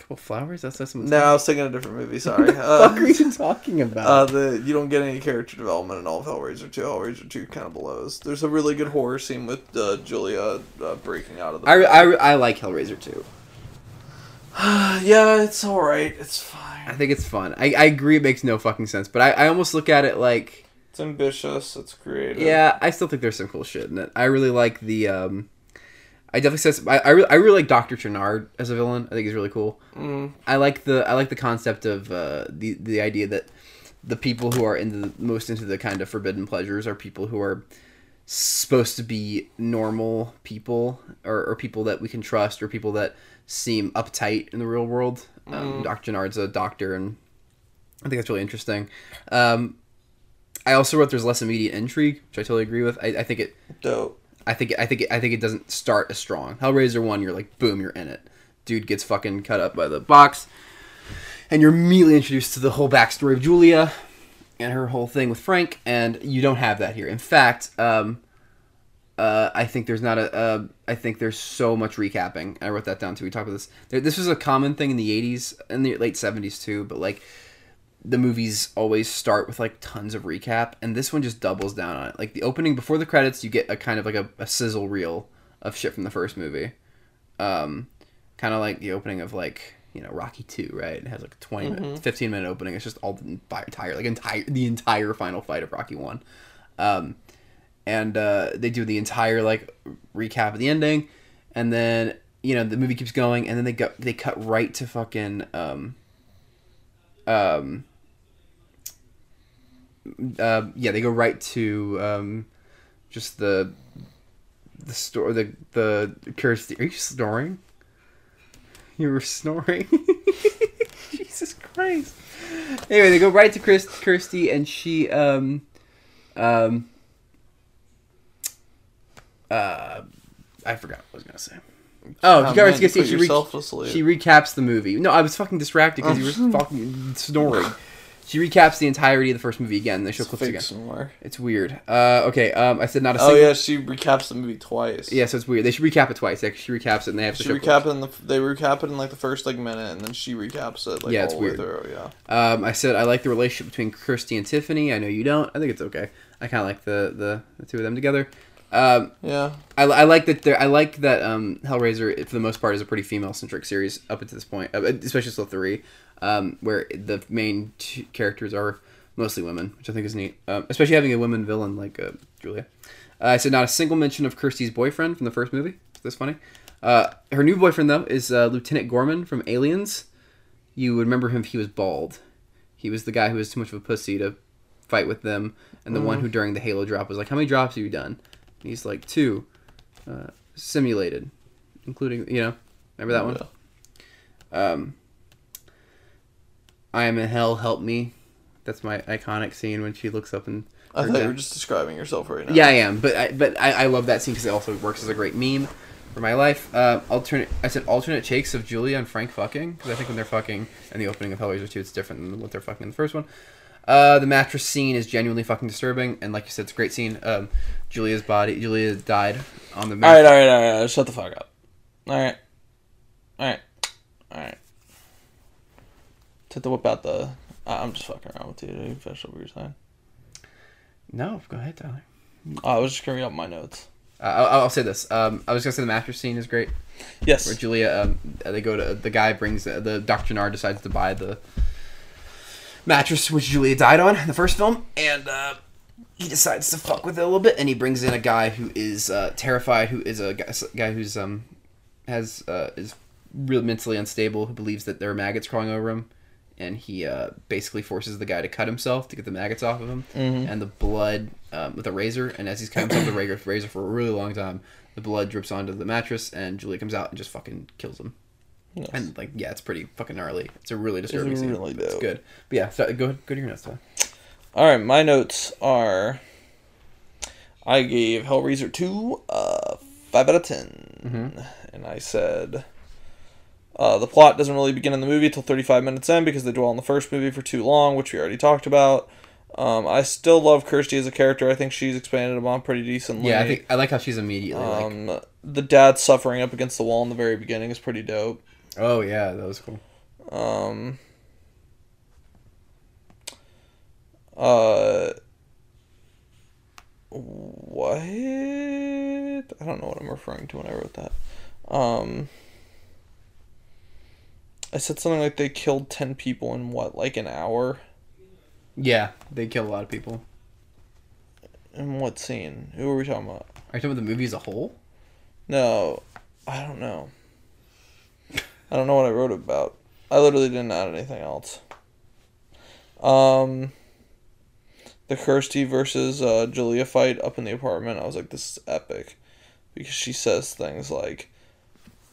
Couple flowers? That's not that's No, I was thinking a different movie. Sorry. What the fuck are Uh, you talking about? uh, the you don't get any character development in all of Hellraiser 2. Hellraiser 2 kind of blows. There's a really good horror scene with uh, Julia uh, breaking out of the. I, I, I like Hellraiser too. yeah, it's all right. It's fine. I think it's fun. I, I agree it makes no fucking sense, but I, I almost look at it like It's ambitious. It's creative. yeah, I still think there's some cool shit in it. I really like the um I definitely says I I really, I really like Doctor Channard as a villain. I think he's really cool. Mm. I like the I like the concept of uh, the the idea that the people who are into the most into the kind of forbidden pleasures are people who are supposed to be normal people or, or people that we can trust or people that seem uptight in the real world. Um, Mm. Dr. Channard's a doctor and I think that's really interesting. Um, I also wrote there's less immediate intrigue, which I totally agree with. I, I think it. Dope. I think I think I think it doesn't start as strong. Hellraiser one, you're like boom, you're in it. Dude gets fucking cut up by the box, and you're immediately introduced to the whole backstory of Julia and her whole thing with Frank, and you don't have that here. In fact, um, uh, I think there's not a. Uh, I think there's so much recapping. I wrote that down too. We talked about this. There, this was a common thing in the '80s and the late '70s too. But like, the movies always start with like tons of recap, and this one just doubles down on it. Like the opening before the credits, you get a kind of like a, a sizzle reel of shit from the first movie. Um, kind of like the opening of like you know Rocky Two, right? It has like a 20 minute, fifteen minute opening. It's just all the entire like entire the entire final fight of Rocky One. Um, and uh, they do the entire like recap of the ending, and then you know the movie keeps going, and then they go they cut right to fucking um, um, uh, yeah they go right to um, just the the store the the Kirsty. Are you snoring? You were snoring. Jesus Christ. Anyway, they go right to Chris, Kirsty, and she um um uh I forgot what I was gonna say. Oh, Ah, you guys man, get see she, re- yourself to sleep. she recaps the movie. No, I was fucking distracted because you were fucking snoring. She recaps the entirety of the first movie again. They show clips again. somewhere. It's weird. Uh, okay. Um, I said not a Oh yeah, she recaps the movie twice. Yeah, so it's weird. They should recap it twice. Like, she recaps it and they have to She show recap clips. it in the they recap it in like the first like minute, and then she recaps it like Yeah, it's weird. through. Yeah. Um, I said I like the relationship between Kirsty and Tiffany. I know you don't. I think it's okay. I kind of like the, the the two of them together. Um, Yeah. I, I like that. I like that. Um, Hellraiser, for the most part, is a pretty female centric series up until this point, uh, especially still three, um, where the main two characters are mostly women, which I think is neat. Um, especially having a woman villain like uh, Julia. Uh, I said not a single mention of Kirsty's boyfriend from the first movie. Is this funny? Uh, her new boyfriend though is uh, Lieutenant Gorman from Aliens. You would remember him if he was bald. He was the guy who was too much of a pussy to fight with them, and the one who during the Halo drop was like, "How many drops have you done?" And he's like, two. Uh, simulated, including you know, remember that one? Yeah. Um, I am in hell, help me. That's my iconic scene when she looks up and. I thought you dad- were just describing yourself right now. Yeah, I am, but I, but I, I love that scene because it also works as a great meme for my life. Uh, alternate, I said alternate takes of Julia and Frank fucking because I think when they're fucking in the opening of Hellraiser two, it's different than what they're fucking in the first one. Uh, the mattress scene is genuinely fucking disturbing, and like you said, it's a great scene. Um, Julia's body, Julia died on the All right, mattress. all right, all right. Shut the fuck up. All right, all right, all right. To the whip out the. I'm just fucking around with you. Dude. Finish up what you're saying. No, go ahead, Tyler. Oh, I was just gonna read out my notes. Uh, I'll, I'll say this. Um, I was gonna say the mattress scene is great. Yes. where Julia, um, they go to the guy brings uh, the Dr. Nard decides to buy the mattress which Julia died on in the first film, and uh, he decides to fuck with it a little bit, and he brings in a guy who is uh, terrified, who is a guy, guy who's um has uh, is really mentally unstable, who believes that there are maggots crawling over him. And he uh, basically forces the guy to cut himself to get the maggots off of him, and the blood um, with a razor. And as he's cutting himself with the razor, razor for a really long time, the blood drips onto the mattress, and Julia comes out and just fucking kills him. Yes. And like, yeah, it's pretty fucking gnarly. It's a really disturbing scene. really It's dope. good. But yeah, so, go go to your notes. All right, my notes are. I gave Hellraiser two uh five out of 10 and I said. Uh, the plot doesn't really begin in the movie until 35 minutes in because they dwell on the first movie for too long, which we already talked about. Um, I still love Kirsty as a character. I think she's expanded upon pretty decently. Yeah, I think I like how she's immediately like, Um, the dad suffering up against the wall in the very beginning is pretty dope. oh yeah, that was cool. Um, uh, what? I don't know what I'm referring to when I wrote that. Um, I said something like they killed 10 people in what, like an hour? Yeah, they kill a lot of people. In what scene? Who are we talking about? Are you talking about the movie as a whole? No, I don't know. I don't know what I wrote about. I literally didn't add anything else. Um, the Kirsty versus uh, Julia fight up in the apartment. I was like, this is epic, because she says things like,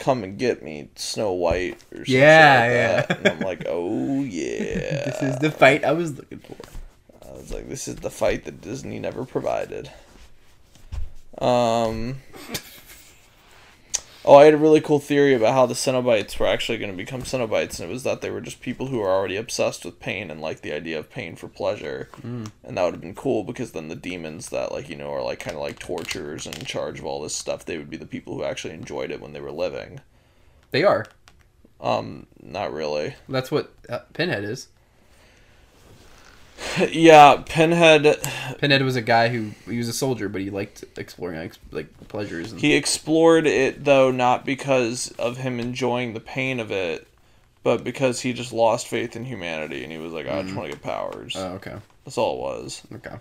come and get me, Snow White or something Yeah, like yeah. And I'm like, oh yeah. This is the fight I was looking for. I was like, this is the fight that Disney never provided. Um. Oh, I had a really cool theory about how the Cenobites were actually going to become Cenobites, and it was that they were just people who were already obsessed with pain and like the idea of pain for pleasure, Mm. and that would have been cool because then the demons that like you know are like kind of like torturers and in charge of all this stuff, they would be the people who actually enjoyed it when they were living. They are. Um, not really. That's what uh, Pinhead is. yeah, Pinhead. Pinhead was a guy who he was a soldier, but he liked exploring like pleasures. And, He explored it though not because of him enjoying the pain of it, but because he just lost faith in humanity and he was like, I just mm. want to get powers. oh, okay, That's all it was. okay.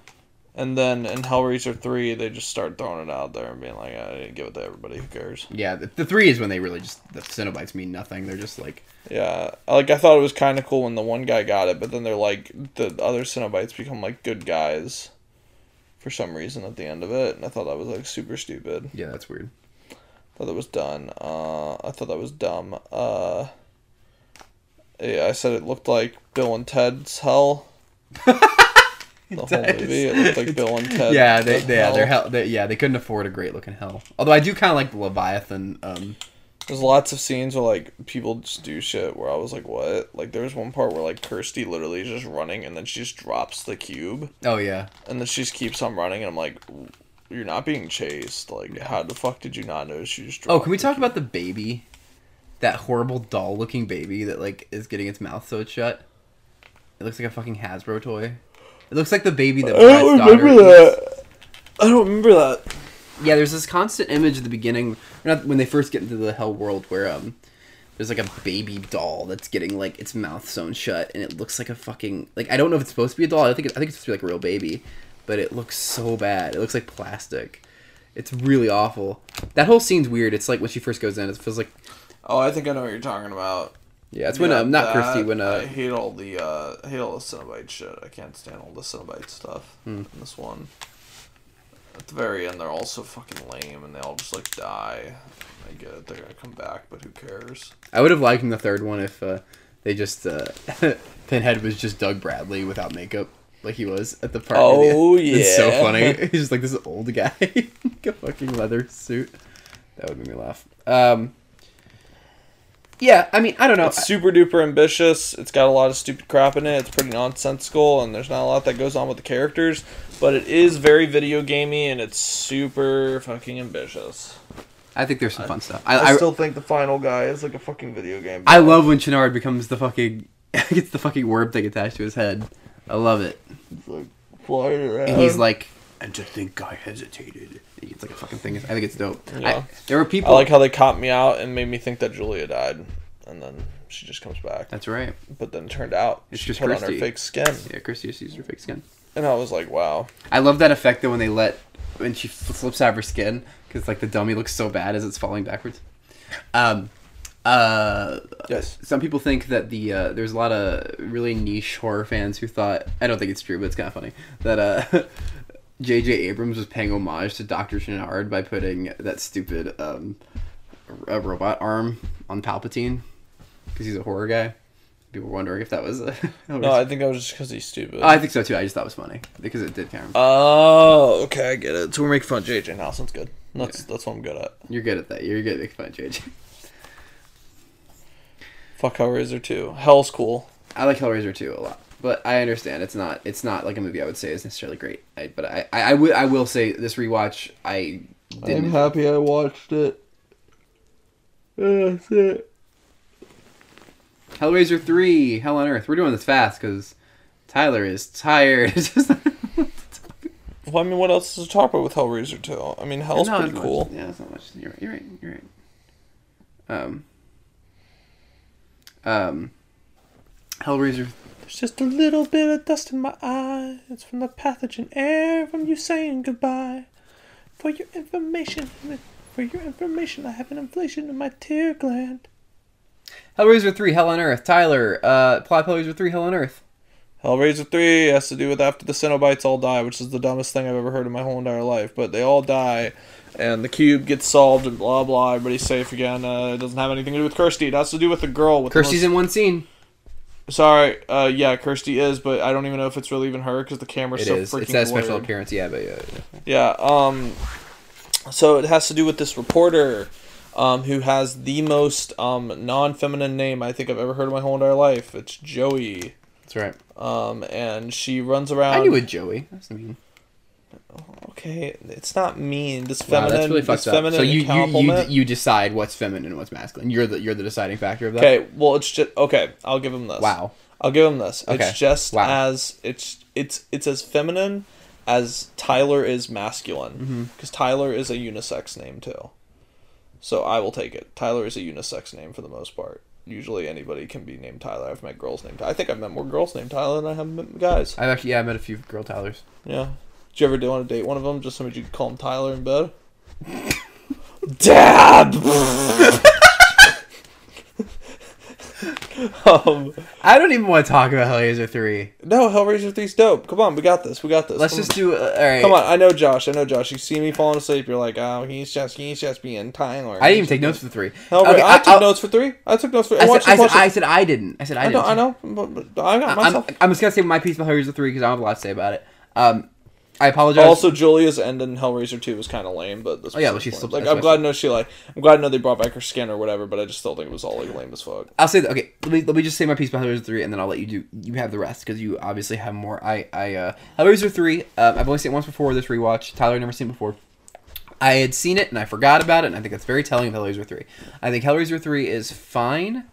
And then in Hellraiser three, they just start throwing it out there and being like, I didn't give it to everybody. Who cares? Yeah, the, the three is when they really just the Cenobites mean nothing. They're just like Yeah, like I thought it was kind of cool when the one guy got it, but then they're like the other Cenobites become like good guys, for some reason at the end of it, and I thought that was like super stupid. yeah, that's weird. I thought that was done. Uh, I thought that was dumb. Uh, yeah, I said it looked like Bill and Ted's Hell. the whole does. movie, it looked like Bill and Ted. yeah, they, the they yeah Hell. they're hell. They, yeah, they couldn't afford a great looking hell. Although I do kind of like the Leviathan. Um, There's lots of scenes where like people just do shit where I was like, what? Like there's one part where like Kirsty literally is just running and then she just drops the cube oh yeah, and then she just keeps on running and I'm like, you're not being chased. Like how the fuck did you not notice she just? Oh, can we talk cube? about the baby? That horrible doll looking baby that like is getting its mouth sewed shut. It looks like a fucking Hasbro toy. It looks like the baby that I don't Brad's daughter remember eats. that. I don't remember that. Yeah, there's this constant image at the beginning, not when they first get into the hell world, where um, there's like a baby doll that's getting like its mouth sewn shut, and it looks like a fucking like I don't know if it's supposed to be a doll. I think it, I think it's supposed to be like a real baby, but it looks so bad. It looks like plastic. It's really awful. That whole scene's weird. It's like when she first goes in, it feels like Oh, I think I know what you're talking about. Yeah, it's when Yeah, um, not that- Kirsty when I uh hate all the uh, I hate all the Cenobite shit. I can't stand all the Cenobite stuff Hmm. in this one. At the very end, they're all so fucking lame, and they all just like die. I get it; they're gonna come back, but who cares? I would have liked in the third one if uh, they just uh, Pinhead was just Doug Bradley without makeup, like he was at the part. near the Oh, end. it's so funny. He's just like this old guy, like a fucking leather suit. That would make me laugh. Um, yeah, I mean, I don't know. It's super duper ambitious. It's got a lot of stupid crap in it. It's pretty nonsensical, and there's not a lot that goes on with the characters. But it is very video gamey, and it's super fucking ambitious. I think there's some fun stuff. I, I, I, still think the final guy is like a fucking video game. I love when Channard becomes the fucking gets the fucking worm thing attached to his head. I love it. It's like flying around. And he's like, and to think I hesitated. Gets like a fucking thing. I think it's dope. I- there were people. I like how they caught me out and made me think that Julia died, and then she just comes back. That's right. But then it turned out It's she just put on her fake skin, Yeah, Christy just used her fake skin. and I was like, wow. I love that effect though when they let when she fl- slips out of her skin because like the dummy looks so bad as it's falling backwards. Um, uh, Yes. some people think that the uh, there's a lot of really niche horror fans who thought I don't think it's true, but it's kind of funny that uh, J.J. Abrams was paying homage to Doctor Channard by putting that stupid um, a robot arm on Palpatine because he's a horror guy. People were wondering if that was. A, No, I think that was just because he's stupid. I think so too. I just thought it was funny because it did kind of. oh, okay, I get it. So we're making fun of JJ now. Sounds good. That's that's what I'm good at. You're good at that. You're good at making fun of JJ. Fuck Hellraiser 2. Hell's cool. I like Hellraiser 2 a lot, but I understand it's not it's not like a movie I would say is necessarily great. I, but I, I, I will I will say this rewatch I didn't. happy I watched it. That's it. Hellraiser 3, Hell on Earth. We're doing this fast because Tyler is tired. Well, I mean, what else is to talk about with Hellraiser 2? I mean, Hell's Not pretty as much. cool. Yeah, it's not much. You're right. You're right. You're right. Um. Um. Hellraiser. There's just a little bit of dust in my eye. It's from the pathogen air from you saying goodbye. For your information, for your information, I have an inflation in my tear gland. Hellraiser 3, Hell on Earth. Tyler, uh, plot Hellraiser 3, Hell on Earth. Hellraiser 3 has to do with after the Cenobites all die, which is the dumbest thing I've ever heard in my whole entire life. But they all die, and the cube gets solved, and blah blah. Everybody's safe again. Uh, it doesn't have anything to do with Kirsty. It has to do with the girl with Kirsty's most- in one scene. Sorry, uh, yeah, Kirsty is, but I don't even know if it's really even her because the camera's It so is. freaking It's that special appearance. Yeah, but yeah. Yeah. Um. So it has to do with this reporter, um, who has the most um non-feminine name I think I've ever heard in my whole entire life. It's Joey. That's right. Um, and she runs around. I knew it, Joey. That's mean. Okay, it's not mean. This Wow, feminine. that's really fucked up. So you, you you you decide what's feminine and what's masculine. You're the you're the deciding factor of that. okay. Well, it's just okay. I'll give him this. Wow. I'll give him this. Okay. It's just Wow. as it's it's it's as feminine as Tyler is masculine Mm-hmm. because Tyler is a unisex name too. So I will take it. Tyler is a unisex name for the most part. Usually anybody can be named Tyler. I've met girls named. Tyler. I think I've met more girls named Tyler than I have met guys. I've actually yeah I met a few girl Tylers. Yeah. Did you ever do want to date one of them just so that you could call him Tyler in bed? Dad. um, I don't even want to talk about Hellraiser three. no, Hellraiser 3's dope. Come on, we got this. We got this. Let's Come just on. do uh, all right. Come on, I know Josh. I know Josh. You see me falling asleep, you're like, oh, he's just he's just being Tyler. I didn't even take notes for three. Okay, I, took I'll- notes for three. I took notes for. I watch said, I, said, I said I didn't. I said I I know. didn't. I know. But, but I got I'm, myself. I'm just gonna say my piece about Hellraiser three because I don't have a lot to say about it. Um, I apologize. Also, Julia's end in Hellraiser 2 was kind of lame, but this Oh, yeah, but she's still- like. I'm glad to know she like. I'm glad to know they brought back her skin or whatever, but I just still think it was all like lame as fuck. I'll say that. Okay, let me let me just say my piece about Hellraiser three, and then I'll let you do. You have the rest because you obviously have more. I I uh, Hellraiser three. Um, I've only seen it once before this rewatch. Tyler never seen it before. I had seen it and I forgot about it, and I think that's very telling of Hellraiser three. I think Hellraiser three is fine.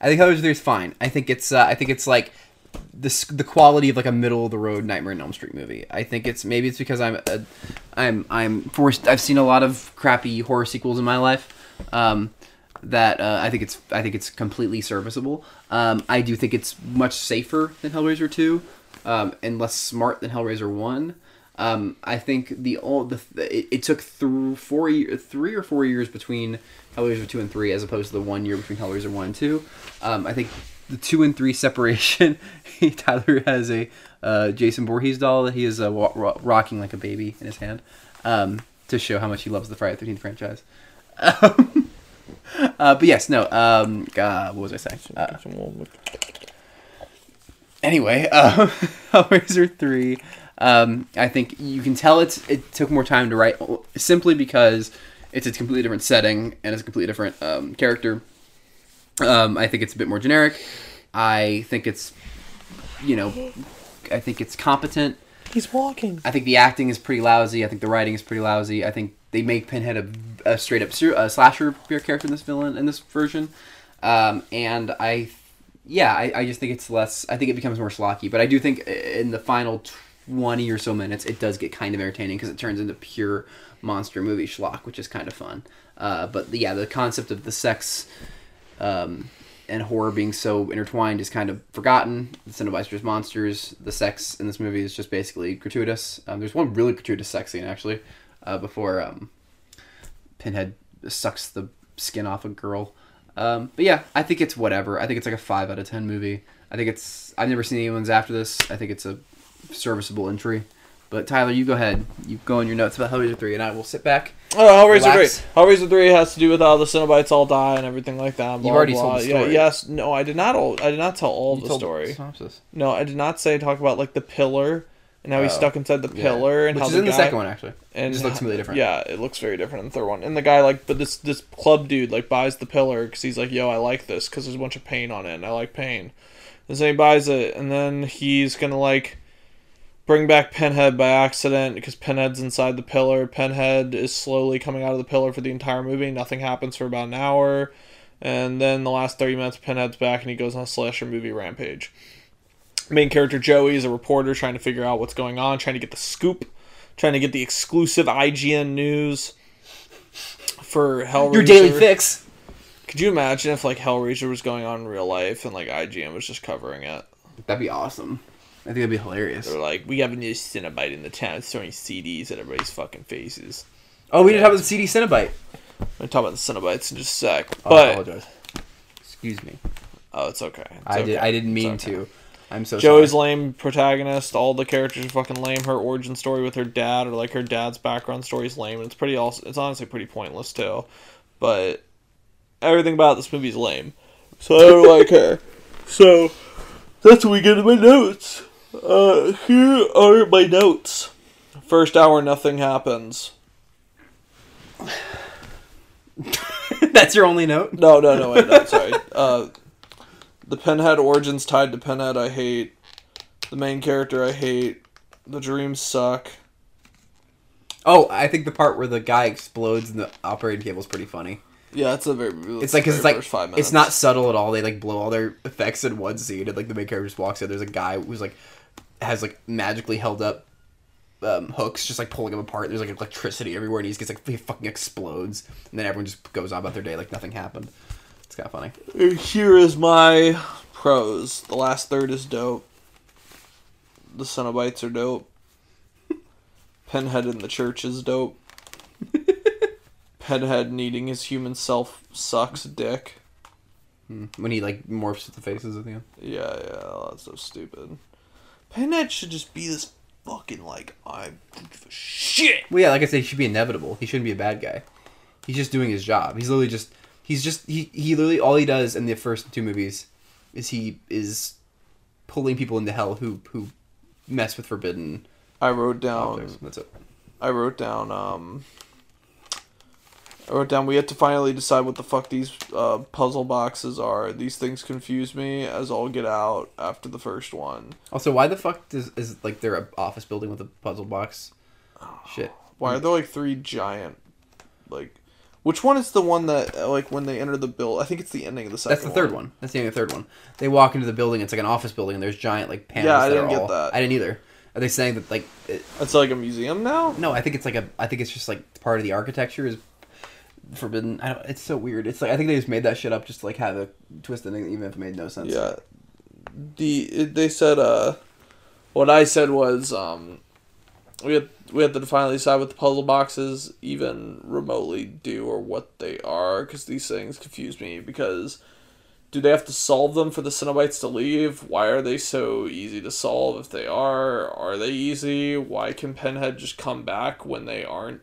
I think Hellraiser three is fine. I think it's uh, I think it's like the the quality of like a middle of the road Nightmare on Elm Street movie. I think it's maybe it's because I'm a, I'm I'm forced. I've seen a lot of crappy horror sequels in my life. Um, that uh, I think it's I think it's completely serviceable. Um, I do think it's much safer than Hellraiser two, um, and less smart than Hellraiser one. Um, I think the all the it, it took through four year, three or four years between Hellraiser two and three, as opposed to the one year between Hellraiser one and two. Um, I think the two and three separation. Tyler has a uh, Jason Voorhees doll that he is uh, ro- rocking like a baby in his hand um, to show how much he loves the Friday Thirteenth franchise. Um, uh, but yes, no. Um, what was I saying? Uh, anyway, uh, Hellraiser three. Um, I think you can tell it's it took more time to write simply because it's a completely different setting and it's a completely different um, character. Um, I think it's a bit more generic. I think it's, you know, I think it's competent. He's walking. I think the acting is pretty lousy. I think the writing is pretty lousy. I think they make Pinhead a, a straight up a slasher character in this villain in this version, um, and I, yeah, I, I just think it's less. I think it becomes more schlocky. But I do think in the final twenty or so minutes, it does get kind of entertaining because it turns into pure monster movie schlock, which is kind of fun. Uh, but yeah, the concept of the sex. Um, and horror being so intertwined is kind of forgotten. The are just monsters. The sex in this movie is just basically gratuitous. Um, there's one really gratuitous sex scene actually, uh, before um, Pinhead sucks the skin off a girl. Um, but yeah, I think it's whatever. I think it's like a five out of ten movie. I think it's. I've never seen any ones after this. I think it's a serviceable entry. But Tyler, you go ahead. You go in your notes about Hellraiser three, and I will sit back. Oh, Hellraiser Relax. three. Hellraiser three has to do with how the Cenobites all die and everything like that. Blah, already blah. told the Yeah, yes. No, I did not. All, I did not tell all You the story. synopsis. No, I did not say talk about like the pillar and how he's Oh. stuck inside the Yeah. pillar and Which how is the in the second one actually. and it just looks completely different. Yeah, it looks very different in the third one. And the guy like, but this this club dude like buys the pillar because he's like, yo, I like this because there's a bunch of pain on it. and I like pain. And so he buys it, and then he's gonna like bring back Pinhead by accident because Pinhead's inside the pillar. Pinhead is slowly coming out of the pillar for the entire movie. Nothing happens for about an hour. And then the last 30 minutes, Pinhead's back and he goes on a slasher movie rampage. Main character Joey is a reporter trying to figure out what's going on, trying to get the scoop, trying to get the exclusive IGN news for Hellraiser. Your daily fix. Could you imagine if like Hellraiser was going on in real life and like IGN was just covering it? That'd be awesome. I think that'd be hilarious. They're like, we have a new Cenobite in the town throwing CDs at everybody's fucking faces. Oh, we didn't have the CD Cenobite. I'm talking about the Cenobites in just a sec. Oh, I But apologize. Excuse me. Oh, it's okay. It's I did. I didn't mean okay. to. I'm so Joey's sorry. lame protagonist. All the characters are fucking lame. Her origin story with her dad, or like her dad's background story, is lame. And it's pretty. Also, it's honestly pretty pointless too. But everything about this movie is lame. So I don't like her. So that's what we get in my notes. Uh, here are my notes. First hour, nothing happens. That's your only note. No, no, no, wait, no, sorry. Uh, the Pinhead origins tied to Pinhead, I hate. The main character, I hate. The dreams suck. Oh, I think the part where the guy explodes in the operating table is pretty funny. Yeah, it's a very. It's like cause it's like five minutes. it's not subtle at all. They like blow all their effects in one scene, and like the main character just walks in. There's a guy who's like has like magically held up um, hooks, just like pulling him apart. There's like electricity everywhere, and he gets like he fucking explodes, and then everyone just goes on about their day like nothing happened. It's kind of funny. Here is my pros. The last third is dope. The Cenobites are dope. Pinhead in the church is dope. Pinhead needing his human self sucks dick. When he like morphs with the faces at the end. Yeah, yeah, that's so stupid. Pinhead should just be this fucking like I give a shit. Well, yeah, like I said, he should be inevitable. He shouldn't be a bad guy. He's just doing his job. He's literally just he's just he he literally all he does in the first two movies is he is pulling people into hell who who mess with forbidden I wrote down. objects. That's it. I wrote down. Um, I wrote down. We have to finally decide what the fuck these uh, puzzle boxes are. These things confuse me as all get out after the first one. Also, why the fuck does is like their uh, office building with a puzzle box? Shit. Why are there like three giant, like, which one is the one that uh, like when they enter the bill? I think it's the ending of the second. That's the third one. That's the end of the third one. They walk into the building. It's like an office building, and there's giant like panels. Yeah, I didn't get all- that. I didn't either. Are they saying that like? It, It's like a museum now. no, I think it's like a. I think it's just like part of the architecture is forbidden. I don't. It's so weird. It's like I think they just made that shit up just to like have a twist ending, even if it made no sense. Yeah. The they said uh, what I said was um, we had we had to finally decide what the puzzle boxes even remotely do or what they are because these things confuse me because do they have to solve them for the Cenobites to leave? Why are they so easy to solve if they are? Are they easy? Why can Pinhead just come back when they aren't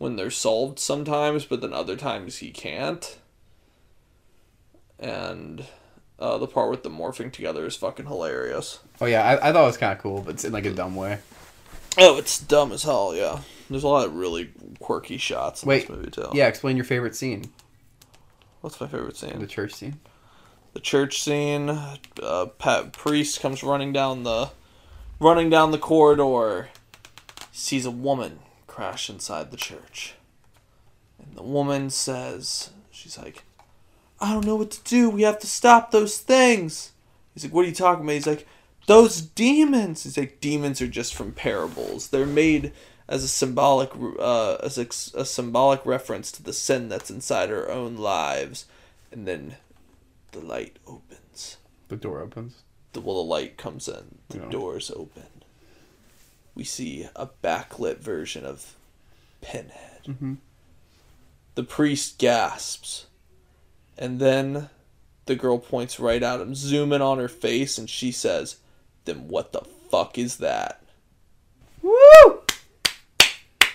when they're solved sometimes, but then other times he can't? And uh, the part with the morphing together is fucking hilarious. Oh yeah, I, I thought it was kind of cool, but it's in like a dumb way. Oh, it's dumb as hell, yeah. There's a lot of really quirky shots in Wait, this movie too. Yeah, explain your favorite scene. What's my favorite scene? The church scene. The church scene. Uh, Pat priest comes running down the, running down the corridor. Sees a woman crash inside the church, and the woman says, "She's like, I don't know what to do. We have to stop those things." He's like, "What are you talking about?" He's like, "Those demons." He's like, "Demons are just from parables. They're made as a symbolic, uh, as a, a symbolic reference to the sin that's inside our own lives." And then the light opens. The door opens. The well, the light comes in. The Yeah. doors open. We see a backlit version of Pinhead. Mhm. The priest gasps, and then the girl points right at him, zooming on her face, and she says, "Then what the fuck is that?" Woo!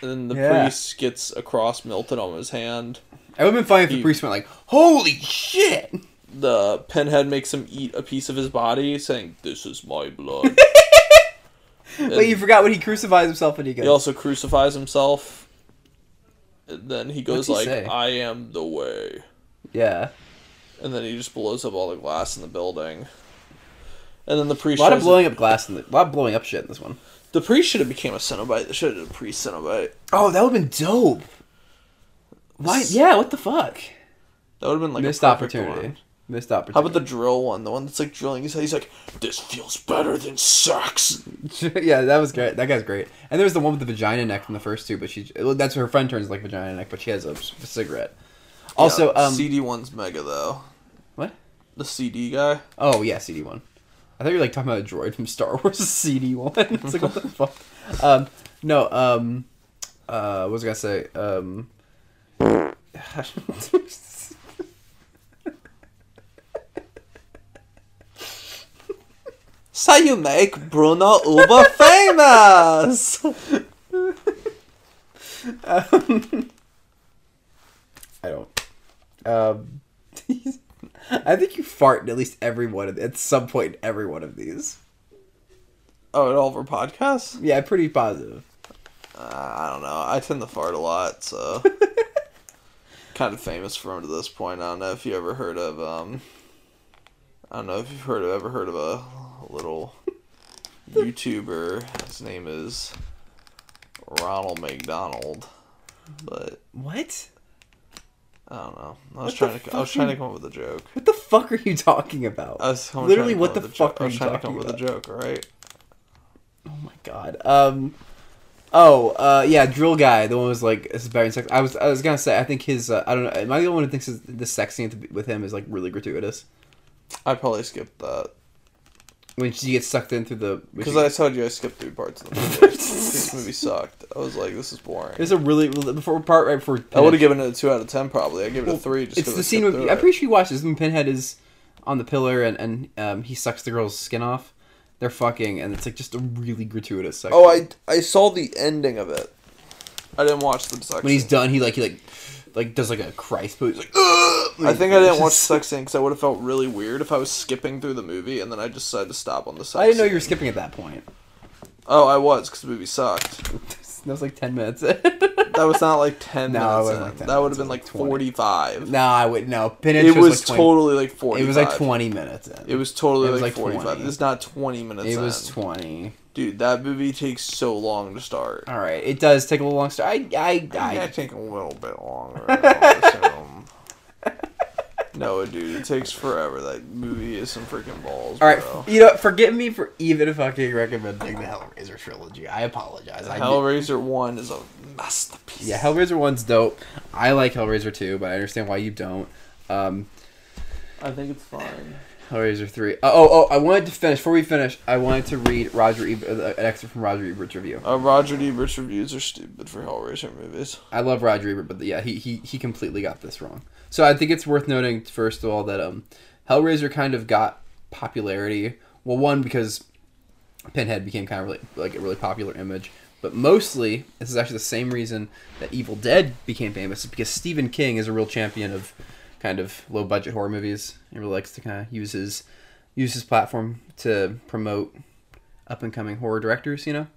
And then the Yeah. priest gets a cross melted on his hand. It would have been funny if the priest went like, "Holy shit!" The pinhead makes him eat a piece of his body, saying, "This is my blood." Wait, you forgot when he crucifies himself and he goes. He also crucifies himself. And then he goes What's he like, say? "I am the way," yeah, and then he just blows up all the glass in the building. And then the priest. a lot of blowing up glass in the, a lot of blowing up shit in this one. the priest should have became a Cenobite. They should have done a priest Cenobite. Oh, that would have been dope. Why? Yeah, what the fuck? That would have been like Missed a perfect opportunity. one. Missed opportunity. How about the drill one? The one that's like drilling his head. He's like, "This feels better than sex." yeah, that was great. That guy's great. And there was the one with the vagina neck from the first two, but she—that's her friend turns like vagina neck, but she has a, a cigarette. Also, Yeah, um, CD one's mega though. what? The CD guy. Oh yeah, CD one. I thought you were like talking about a droid from Star Wars, CD one. it's like what the fuck? Um, no. Um, uh, what was I gonna say? Um. So you make Bruno uber famous. Um, I don't. Um, I think you fart in at least every one of at some point in every one of these. oh, at all of our podcasts? Yeah, pretty positive. Uh, I don't know. I tend to fart a lot, so kind of famous for him to this point. I don't know if you ever heard of um. I don't know if you've heard of, ever heard of a little YouTuber. His name is Ronald McDonald, but What? I don't know. I was What trying to. I was trying are to come up with a joke. What the fuck are you talking about? I was Literally, what the up with a joke. fuck I are was you trying to come talking up with a joke. right? oh my god. Um. Oh, uh, yeah, drill guy. The one was like, "This is better than sex." I was, I was gonna say, I think his, uh, I don't know. Am I the only one who thinks the sex scene with him is like really gratuitous I probably skipped that when she gets sucked in through the? because I told you I skipped three parts of the movie. this movie sucked. I was like, this is boring. There's a really before part right before. I would have given it a two out of ten probably. I gave it Well, a three. Just it's the I scene. With, I'm pretty sure you watched this when Pinhead is on the pillar and and um, he sucks the girl's skin off. They're fucking, and it's like just a really gratuitous sex. Oh, I I saw the ending of it. I didn't watch the sex. when he's done, he like he like like does like a Christ pose. Like, I think I didn't watch sex scene because I would have felt really weird if I was skipping through the movie and then I decided to stop on the sex. I didn't know you were scene. skipping at that point. Oh, I was because the movie sucked. That was like ten minutes. That was not like ten No, minutes. like 10 that would have been like like 20. forty-five. no, I would no. Pinhead it show was like 20, totally like forty. It was like twenty minutes in. It was totally it was like, like forty-five. 20. It's not twenty minutes. It was in. twenty. Dude, that movie takes so long to start. All right, it does take a little long. Start. I I I I. take a little bit longer. I no, dude, it takes forever. That movie is some freaking balls. All right, bro. you know, forgive me for even fucking recommending the Hellraiser trilogy. I apologize. I did- Hellraiser One is a masterpiece. Yeah, Hellraiser one's dope. I like Hellraiser two, but I understand why you don't. Um, I think it's fine. Hellraiser three. Oh, oh, oh, I wanted to finish before we finish. I wanted to read Roger Ebert, uh, an excerpt from Roger Ebert's review. Uh, Roger Ebert's reviews are stupid for Hellraiser movies. I love Roger Ebert, but yeah, he, he he completely got this wrong. So I think it's worth noting first of all that um, Hellraiser kind of got popularity. Well, one because Pinhead became kind of really, like a really popular image, but mostly this is actually the same reason that Evil Dead became famous. Is because Stephen King is a real champion of kind of low budget horror movies. He really likes to kind of use his use his platform to promote up and coming horror directors. You know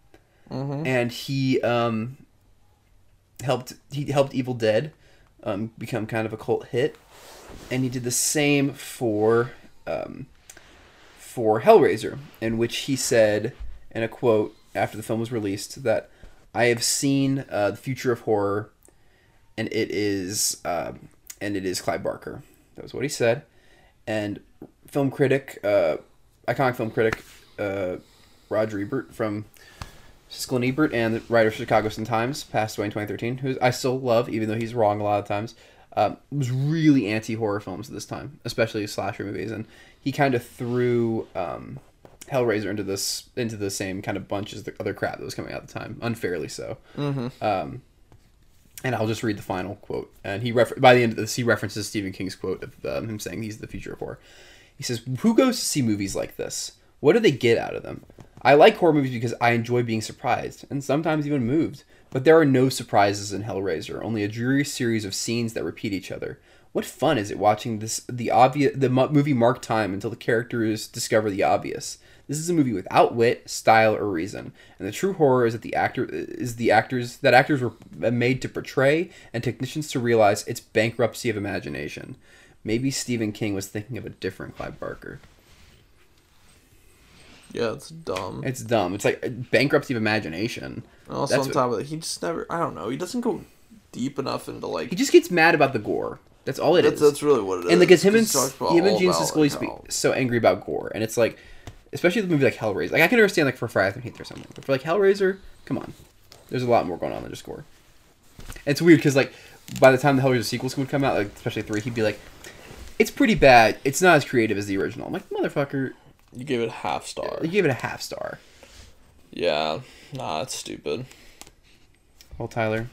Mm-hmm. and he um, helped he helped Evil Dead um, become kind of a cult hit, and he did the same for um, for Hellraiser, in which he said in a quote after the film was released that I have seen uh, the future of horror, and it is um, and it is Clive Barker. That was what he said, and film critic, uh, iconic film critic uh, Roger Ebert from Siskel and Ebert and the writer of Chicago Sun Times passed away in 2013, who I still love, even though he's wrong a lot of times. Um, was really anti horror films at this time, especially slasher movies, and he kind of threw um, Hellraiser into this into the same kind of bunch as the other crap that was coming out at the time, unfairly so. Mm-hmm. Um, and I'll just read the final quote. And he refer- by the end of this, he references Stephen King's quote of um, him saying he's the future of horror. He says, "Who goes to see movies like this? What do they get out of them? I like horror movies because I enjoy being surprised and sometimes even moved. But there are no surprises in Hellraiser, only a dreary series of scenes that repeat each other. What fun is it watching this the obvious the mo- movie mark time until the characters discover the obvious? This is a movie without wit, style, or reason. And the true horror is that the actor is the actors that actors were made to portray and technicians to realize its bankruptcy of imagination. Maybe Stephen King was thinking of a different Clive Barker. Yeah, it's dumb. It's dumb. It's like bankruptcy of imagination. Also That's on what- top of it, he just never. I don't know. He doesn't go deep enough into like. He just gets mad about the gore. That's all it is. that's, that's really what it is. and like, it's him and him and Gene Siskel speak so angry about gore, and it's like, especially the movie like Hellraiser. Like I can understand like for Friday the Thirteenth or something, but for like Hellraiser, come on, there's a lot more going on than just gore. And it's weird because like by the time the Hellraiser sequels would come out, like especially three, he'd be like, "It's pretty bad. It's not as creative as the original." I'm like, "Motherfucker, You gave it a half star. you gave it a half star." Yeah, nah, it's stupid. Well, Tyler,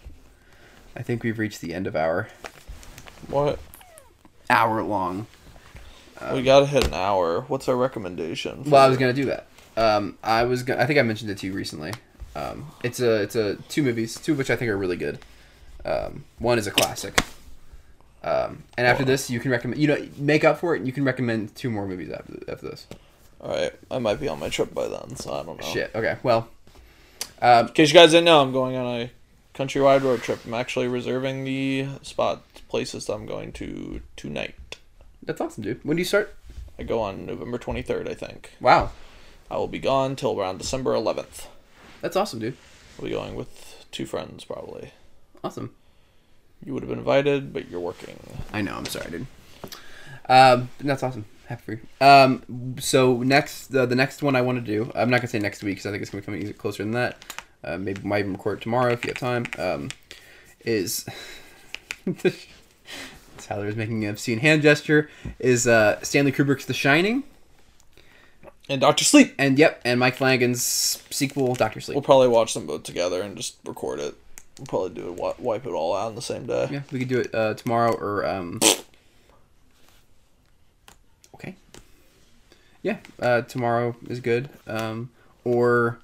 I think we've reached the end of our What? hour long. We gotta hit an hour. What's our recommendation? Well, I was gonna do that. Um, I was. Go- I think I mentioned it to you recently. Um, it's a it's a two movies, two of which I think are really good. Um, one is a classic. Um, and after Wow. this, you can recommend. You know, make up for it. and You can recommend two more movies after after this. All right, I might be on my trip by then, so I don't know. Shit. Okay. Well. Um, In case you guys didn't know, I'm going on a countrywide road trip. I'm actually reserving the spot places that I'm going to tonight. That's awesome, dude. When do you start? I go on November 23rd, I think. Wow. I will be gone till around December 11th. That's awesome, dude. I'll be going with two friends, probably. Awesome. You would have been invited, but you're working. I know. I'm sorry, dude. Um, that's awesome. Happy for you. Um, so next, the the next one I want to do. I'm not gonna say next week because I think it's gonna be coming closer than that. Uh, maybe might even record it tomorrow if you have time. Um, is Tyler is making an obscene hand gesture. Is uh, Stanley Kubrick's The Shining, And Doctor Sleep! and yep, and Mike Flanagan's sequel Doctor Sleep. We'll probably watch them both together and just record it. We'll probably do it, wipe it all out on the same day. Yeah, we could do it uh, tomorrow or um. Okay. Yeah, uh, tomorrow is good. Um, or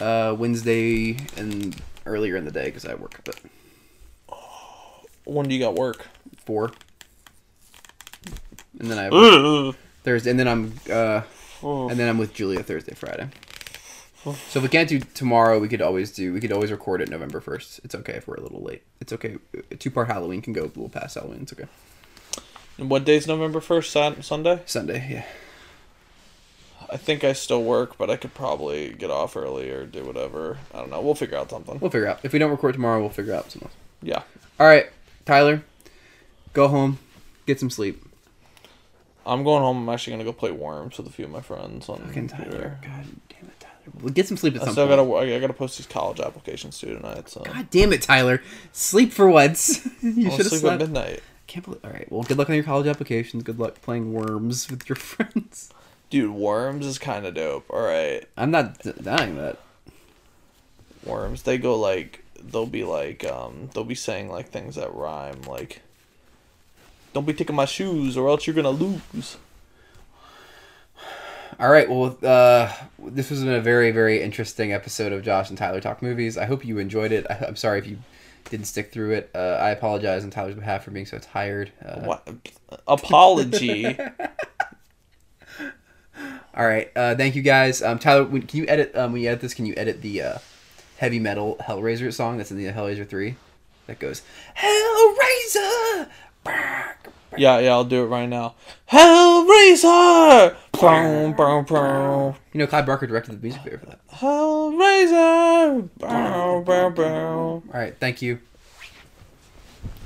uh, Wednesday and earlier in the day because I work at When do you got work? Four, and then I have Thursday, and then I'm uh, Oh. and then I'm with Julia Thursday, Friday. So if we can't do tomorrow, we could always do. We could always record it November first. It's okay if we're a little late. It's okay. A two part Halloween can go a little past Halloween. It's okay. And what day's November 1st? Sunday? Sunday, yeah. I think I still work, but I could probably get off early or do whatever. I don't know. We'll figure out something. We'll figure out. If we don't record tomorrow, we'll figure out something else. Yeah. All right, Tyler, go home, get some sleep. I'm going home. I'm actually going to go play Worms with a few of my friends on Fucking Tyler. God damn it, Tyler. Well, get some sleep at I some still point. gotta, I gotta post these college applications too tonight. So God damn it, Tyler. Sleep for once. you should have sleep at slept. midnight. Can't believe. All right. Well, good luck on your college applications. Good luck playing worms with your friends. Dude, Worms is kind of dope. All right, I'm not denying that. Worms. They go like they'll be like um they'll be saying like things that rhyme like. Don't be taking my shoes or else you're gonna lose. All right. Well, uh, this was a very, very interesting episode of Josh and Tyler Talk Movies. I hope you enjoyed it. I, I'm sorry if you didn't stick through it. Uh, I apologize on Tyler's behalf for being so tired. Uh, What apology? All right. Uh, thank you guys. Um, Tyler, when, can you edit um, when you edit this? Can you edit the uh, heavy metal Hellraiser song that's in the Hellraiser three? That goes Hellraiser. Yeah, yeah, I'll do it right now. Hellraiser. Boom, boom, boom. You know, Clive Barker directed the music video for that. Hellraiser. Bow, bow, bow. All right. Thank you.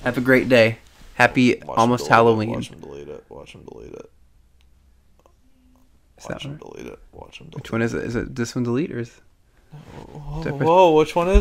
Have a great day. Happy Watch him almost delete it, Halloween. Watch him delete it. Watch him delete it. Is that Watch him one? delete it. Watch him delete it. Which one is it? Is it this one delete or is? it. Did I Whoa, whoa, which one is